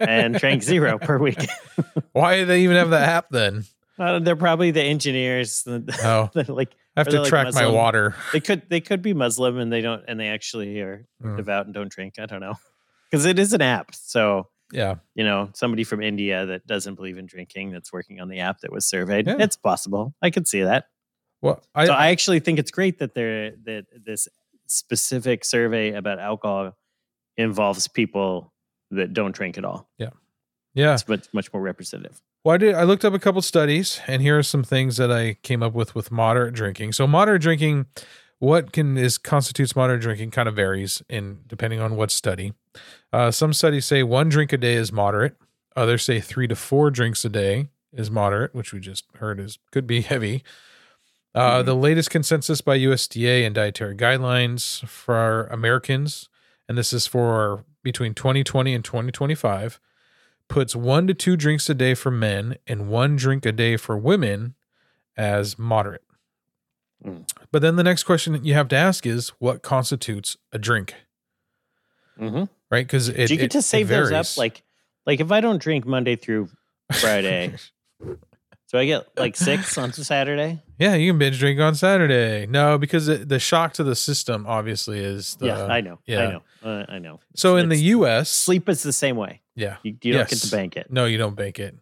and drank zero per week. [LAUGHS] Why do they even have the app then? Uh, they're probably the engineers. [LAUGHS] Oh, like I have to like, track my water. they could they could be Muslim and they don't and they actually are Mm. devout and don't drink. I don't know because it is an app. So Yeah, you know somebody from India that doesn't believe in drinking that's working on the app that was surveyed. Yeah. It's possible. I could see that. well, I, so I actually think it's great that there that this specific survey about alcohol involves people that don't drink at all. yeah. Yeah. It's much much more representative. Well, I did. I looked up a couple studies, and here are some things that I came up with with moderate drinking. So, moderate drinking, what can is constitutes moderate drinking, kind of varies in depending on what study. Uh, some studies say one drink a day is moderate. Others say three to four drinks a day is moderate, which we just heard is could be heavy. Uh, Mhm. The latest consensus by USDA and dietary guidelines for Americans, and this is for between 2020 and 2025, puts one to two drinks a day for men and one drink a day for women as moderate. Mm. But then the next question you have to ask is what constitutes a drink, Mm-hmm. right? Because you get to save those up? Like like if I don't drink Monday through Friday, [LAUGHS] so I get like six on Saturday. yeah, you can binge drink on Saturday. No, because it, the shock to the system obviously is the yeah, I know. yeah. I know. Uh, I know. So in the U.S., sleep is the same way. yeah, You, you don't get to bank it. No, you don't bake it.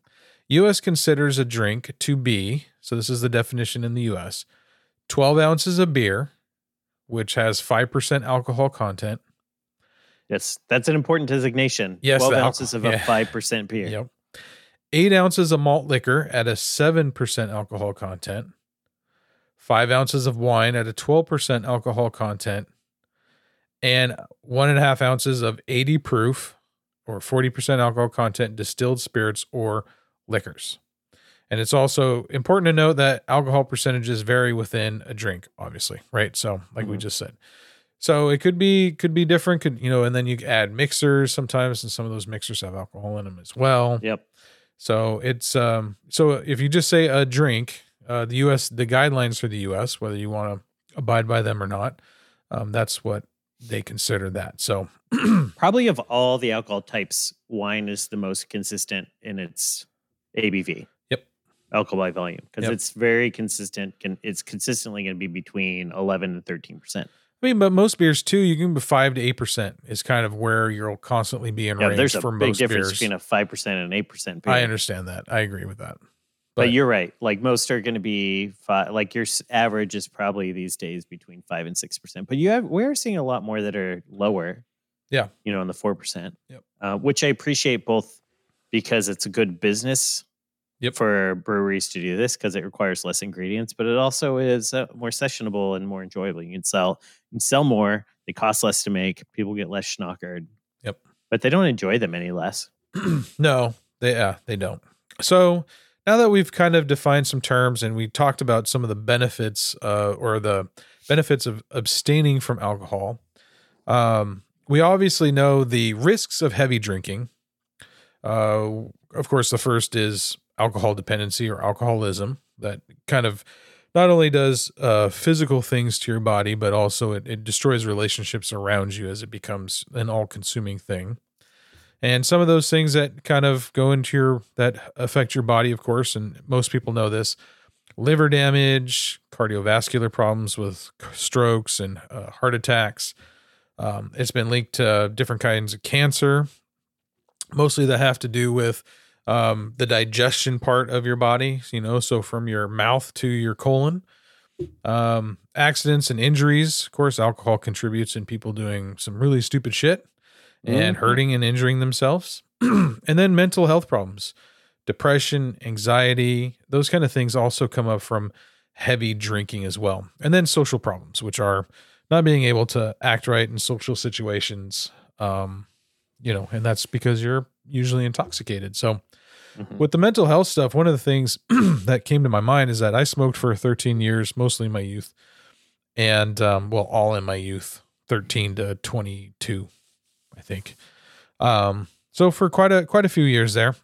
U.S. considers a drink to be, so this is the definition in the U.S., 12 ounces of beer, which has 5% alcohol content. Yes, that's an important designation. Yes, twelve ounces alcohol- of a yeah. five percent beer. Yep. Eight ounces of malt liquor at a 7% alcohol content. Five ounces of wine at a 12% alcohol content. And one and a half ounces of 80 proof or 40% alcohol content distilled spirits or liquors. And it's also important to note that alcohol percentages vary within a drink, obviously, right? So, like we Mhm. just said. So it could be could be different, could you know, and then you add mixers sometimes, and some of those mixers have alcohol in them as well. Yep. So it's um so if you just say a drink, uh the US the guidelines for the US, whether you want to abide by them or not, um, that's what they consider that. So [CLEARS THROAT] Probably of all the alcohol types, wine is the most consistent in its ABV. Alcohol by volume, because Yep. it's very consistent. Can it's consistently going to be between eleven and thirteen percent. I mean, but most beers too, you can be five to eight percent is kind of where you'll constantly be in Yeah, range there's a for big most difference beers. between a five percent and an eight percent. I understand that. I agree with that. but, but- you're right. Like most are going to be five. Like your average is probably these days between five and six percent. But you have we're seeing a lot more that are lower. Yeah. you know, in the four percent. Yep. Uh, which I appreciate both because it's a good business. Yep. For breweries to do this because it requires less ingredients, but it also is uh, more sessionable and more enjoyable. You can sell, you can sell more. They cost less to make. People get less schnockered. Yep. But they don't enjoy them any less. [CLEARS THROAT] no, they yeah, they don't. So now that we've kind of defined some terms and we talked about some of the benefits uh, or the benefits of abstaining from alcohol, um, we obviously know the risks of heavy drinking. Uh, of course, the first is alcohol dependency or alcoholism that kind of not only does uh, physical things to your body, but also it, it destroys relationships around you as it becomes an all consuming thing. And some of those things that kind of go into your, that affect your body, of course, and most people know this liver damage, cardiovascular problems with strokes and uh, heart attacks. Um, it's been linked to different kinds of cancer, mostly that have to do with um, the digestion part of your body, you know, so from your mouth to your colon. Um, accidents and injuries, of course, alcohol contributes in people doing some really stupid shit and Mhm. hurting and injuring themselves. [CLEARS THROAT] and then mental health problems, depression, anxiety, those kind of things also come up from heavy drinking as well. And then social problems, which are not being able to act right in social situations. Um, you know, and that's because you're usually intoxicated. So, Mhm. with the mental health stuff, one of the things [CLEARS THROAT] that came to my mind is that I smoked for 13 years, mostly in my youth, and um, well, all in my youth, 13 to 22, I think. Um, so for quite a quite a few years there,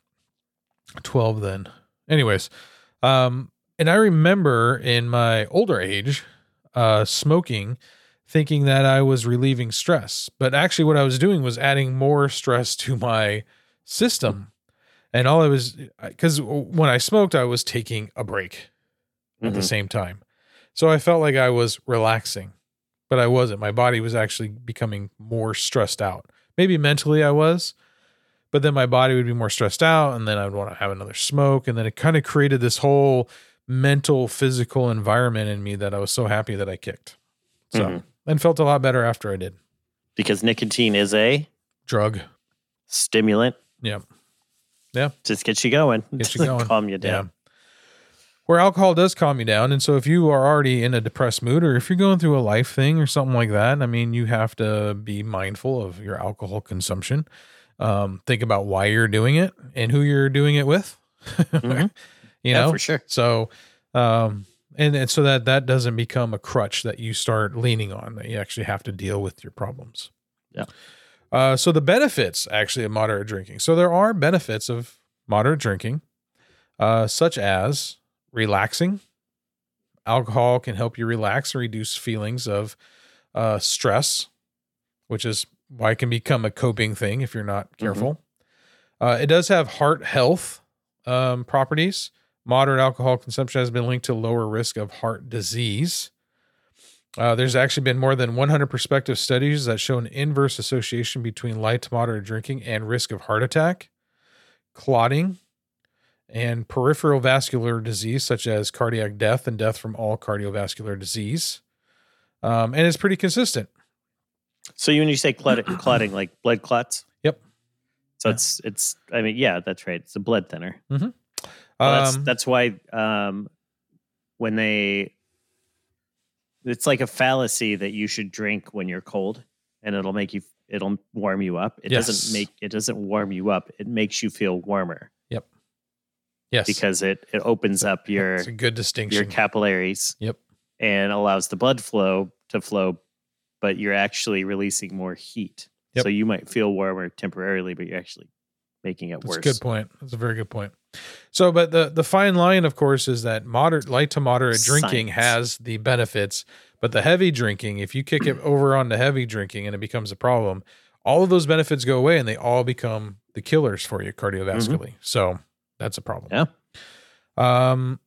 12 then. Anyways, um, and I remember in my older age, uh, smoking, thinking that I was relieving stress, but actually, what I was doing was adding more stress to my system and all I was because when I smoked, I was taking a break at the Mhm. same time, so I felt like I was relaxing, but I wasn't. My body was actually becoming more stressed out. Maybe mentally I was, but then my body would be more stressed out, and then I'd want to have another smoke, and then it kind of created this whole mental, physical environment in me that I was so happy that I kicked. So Mhm. and felt a lot better after I did. because nicotine is a Drug, stimulant. yeah. Just gets you going. Gets you going. [LAUGHS] Calm you down. Where alcohol does calm you down. And so if you are already in a depressed mood or if you're going through a life thing or something like that, I mean, you have to be mindful of your alcohol consumption. Um, think about why you're doing it and who you're doing it with. [LAUGHS] Mhm. you Yeah, know? for sure. So um and, and so that that doesn't become a crutch that you start leaning on, that you actually have to deal with your problems. Yeah. Uh, so the benefits actually of moderate drinking. So there are benefits of moderate drinking, uh, such as relaxing. Alcohol can help you relax and reduce feelings of uh, stress, which is why it can become a coping thing if you're not careful. Uh, it does have heart health um, properties. Moderate alcohol consumption has been linked to lower risk of heart disease. Uh, there's actually been more than 100 prospective studies that show an inverse association between light to moderate drinking and risk of heart attack, clotting, and peripheral vascular disease, such as cardiac death and death from all cardiovascular disease. Um, and it's pretty consistent. So when you say clot- [COUGHS] clotting, like blood clots? Yep. So Yeah. it's it's. I mean, yeah, that's right. It's a blood thinner. Well, that's Um, that's why um, when they, it's like a fallacy that you should drink when you're cold, and it'll make you it'll warm you up. It Yes. doesn't make it doesn't warm you up. It makes you feel warmer Yep. yes, because it it opens up your it's a good your capillaries. Yep. And allows the blood flow to flow, but you're actually releasing more heat. Yep. So you might feel warmer temporarily, but you're actually making it worse. That's worse. a good point. That's a very good point. So, but the the fine line, of course, is that moderate, light to moderate drinking has the benefits, but the heavy drinking, if you kick it [CLEARS THROAT] over onto heavy drinking and it becomes a problem, all of those benefits go away and they all become the killers for you cardiovascularly. So that's a problem. Yeah. Um.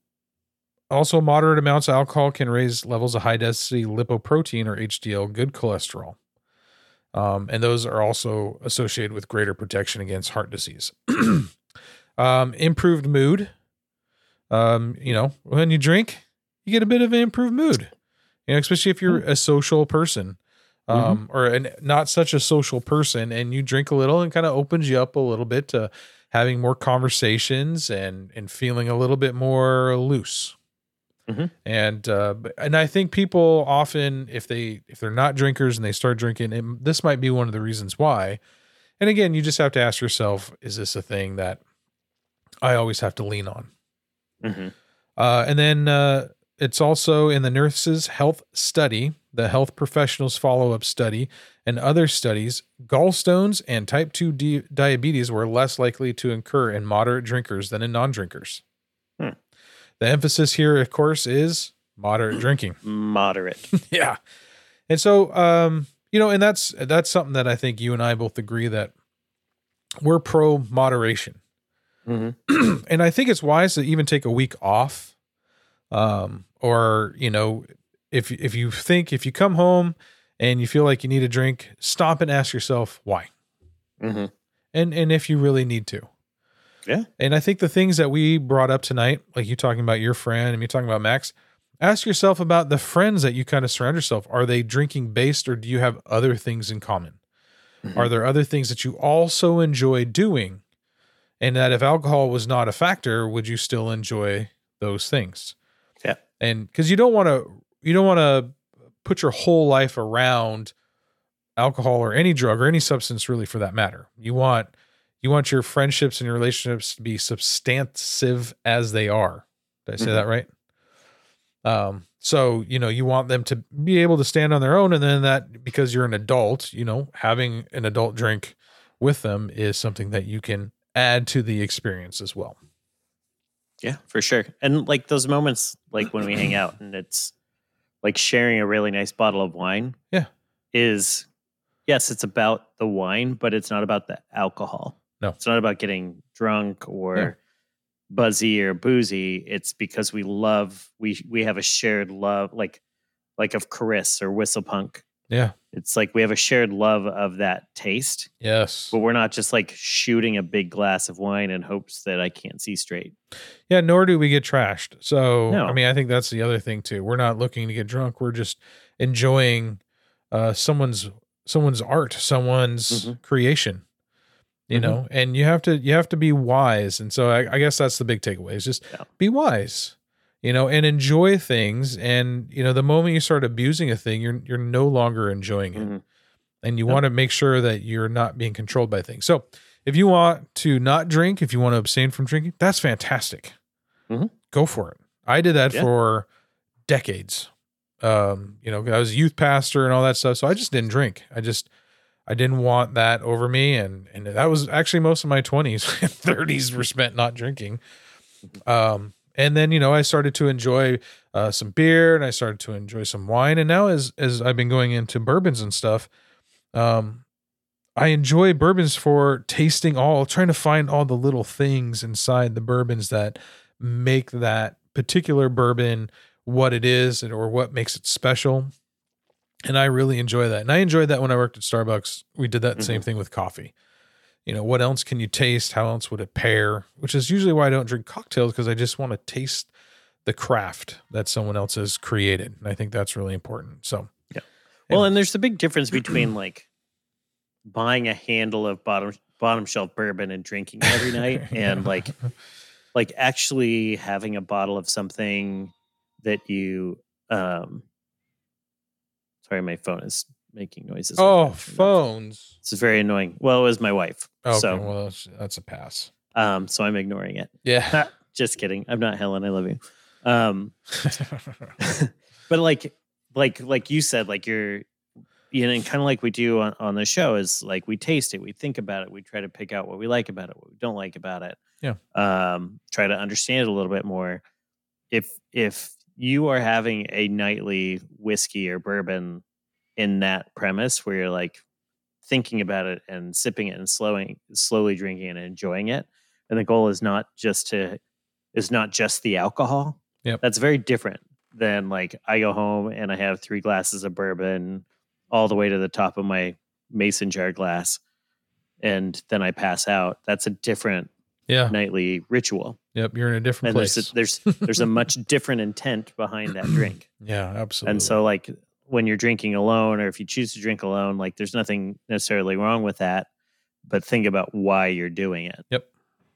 Also, moderate amounts of alcohol can raise levels of high density lipoprotein or HDL, good cholesterol. Um, and those are also associated with greater protection against heart disease. [CLEARS THROAT] um, improved mood. Um, you know, when you drink, you get a bit of an improved mood. You know, especially if you're a social person, um, or an, not such a social person, and you drink a little, and kind of opens you up a little bit to having more conversations and and feeling a little bit more loose. Mhm. And uh, and I think people often, if they if they're not drinkers and they start drinking, it, this might be one of the reasons why. And again, you just have to ask yourself: Is this a thing that I always have to lean on? Mhm. Uh, and then uh, it's also in the nurses' health study, the health professionals' follow up study, and other studies. Gallstones and type 2 di- diabetes were less likely to occur in moderate drinkers than in non drinkers. The emphasis here, of course, is moderate drinking. [CLEARS THROAT] Moderate. [LAUGHS] yeah. And so um, you know, and that's that's something that I think you and I both agree that we're pro moderation. Mhm. [CLEARS THROAT] and I think it's wise to even take a week off. Um, or you know, if if you think if you come home and you feel like you need a drink, stop and ask yourself why. Mhm. And and if you really need to. Yeah. And I think the things that we brought up tonight, like you talking about your friend and me talking about Max, ask yourself about the friends that you kind of surround yourself. Are they drinking based or do you have other things in common? Mhm. Are there other things that you also enjoy doing? And that if alcohol was not a factor, would you still enjoy those things? Yeah. And because you don't want to, you don't want to put your whole life around alcohol or any drug or any substance really for that matter. You want you want your friendships and your relationships to be substantive as they are. Did I say Mhm. that right? Um, so you know, you want them to be able to stand on their own, and then that because you're an adult, you know, having an adult drink with them is something that you can add to the experience as well. Yeah, for sure. And like those moments, like when we hang out and it's like sharing a really nice bottle of wine. Yeah. Is yes, it's about the wine, but it's not about the alcohol. No. It's not about getting drunk or buzzy or boozy. It's because we love we we have a shared love, like like of Chris or Whistle Punk. Yeah. It's like we have a shared love of that taste, Yes. but we're not just like shooting a big glass of wine in hopes that I can't see straight. Yeah, nor do we get trashed. So, No. I mean, I think that's the other thing too. We're not looking to get drunk. We're just enjoying uh someone's someone's art, someone's Mhm. creation. You Mhm. know, and you have to you have to be wise. And so I, I guess that's the big takeaway is just Yeah. be wise. You know, and enjoy things. And you know, the moment you start abusing a thing, you're you're no longer enjoying it Mhm. and you Yep. want to make sure that you're not being controlled by things. So, if you want to not drink, if you want to abstain from drinking, that's fantastic. Mhm. Go for it. I did that Yeah. for decades. Um, you know, I was a youth pastor and all that stuff, so I just didn't drink. I just I didn't want that over me, and and that was actually most of my twenties, [LAUGHS] thirties were spent not drinking. Um, and then you know I started to enjoy uh, some beer, and I started to enjoy some wine, and now as as I've been going into bourbons and stuff, um, I enjoy bourbons for tasting all, trying to find all the little things inside the bourbons that make that particular bourbon what it is and or what makes it special. And I really enjoy that. And I enjoyed that when I worked at Starbucks. We did that same thing with coffee. You know, what else can you taste? How else would it pair? Which is usually why I don't drink cocktails because I just want to taste the craft that someone else has created. And I think that's really important. So, yeah. Well, and there's a big difference [CLEARS THROAT] between like buying a handle of bottom bottom shelf bourbon and drinking every night [LAUGHS] and like like actually having a bottle of something that you um sorry my phone is making noises oh, phones. it's very annoying. Well it was my wife Okay, so well, that's, that's a pass. um so i'm ignoring it. Yeah. [LAUGHS] just kidding. I'm not helen. I love you. Um [LAUGHS] [LAUGHS] but like like like you said like you're you know and kind of like we do on, on the show is like we taste it we think about it we try to pick out what we like about it what we don't like about it. Yeah. um try to understand it a little bit more. If if you are having a nightly whiskey or bourbon in that premise where you're like thinking about it and sipping it and slowing slowly drinking and enjoying it and the goal is not just to is not just the alcohol Yep. that's very different than like i go home and i have three glasses of bourbon all the way to the top of my mason jar glass and then i pass out that's a different yeah. nightly ritual Yep. You're in a different and place. there's a, there's [LAUGHS] there's a much different intent behind that drink [CLEARS THROAT] yeah, absolutely. and so like when you're drinking alone or if you choose to drink alone like there's nothing necessarily wrong with that but think about why you're doing it Yep.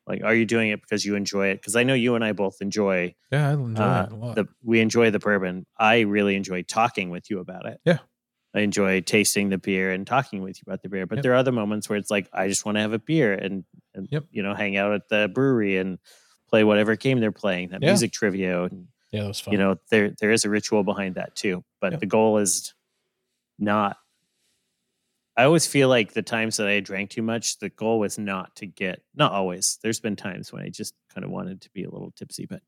like are you doing it because you enjoy it because i know you and i both enjoy yeah, I enjoy uh, that a lot. the we enjoy the bourbon i really enjoy talking with you about it Yeah. i enjoy tasting the beer and talking with you about the beer but Yep. there are other moments where it's like i just want to have a beer and, and Yep. you know hang out at the brewery and play whatever game they're playing that Yeah. music trivia and yeah, that was fun. you know there there is a ritual behind that too but Yep. the goal is not i always feel like the times that i drank too much the goal was not to get not always there's been times when i just kind of wanted to be a little tipsy but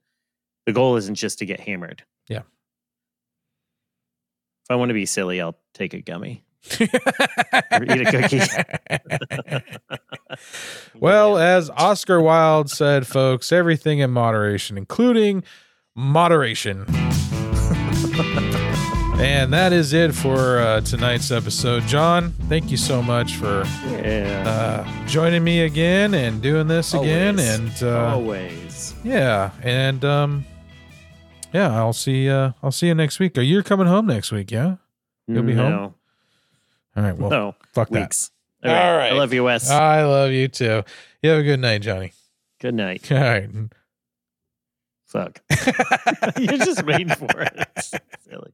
the goal isn't just to get hammered Yeah. If I want to be silly, I'll take a gummy [LAUGHS] or eat a cookie. [LAUGHS] well, as Oscar Wilde said, folks, everything in moderation, including moderation. [LAUGHS] and that is it for uh, tonight's episode. John, thank you so much for yeah, uh, joining me again and doing this again. And uh, always. yeah, and um, yeah, I'll see. Uh, I'll see you next week. Are you coming home next week? Yeah. You'll be home? No, All right. Well, no fuck that. weeks. All right. All right. I love you, Wes. I love you too. You have a good night, Johnny. Good night. All right. Fuck. [LAUGHS] [LAUGHS] You're just waiting for it. [LAUGHS] Silly.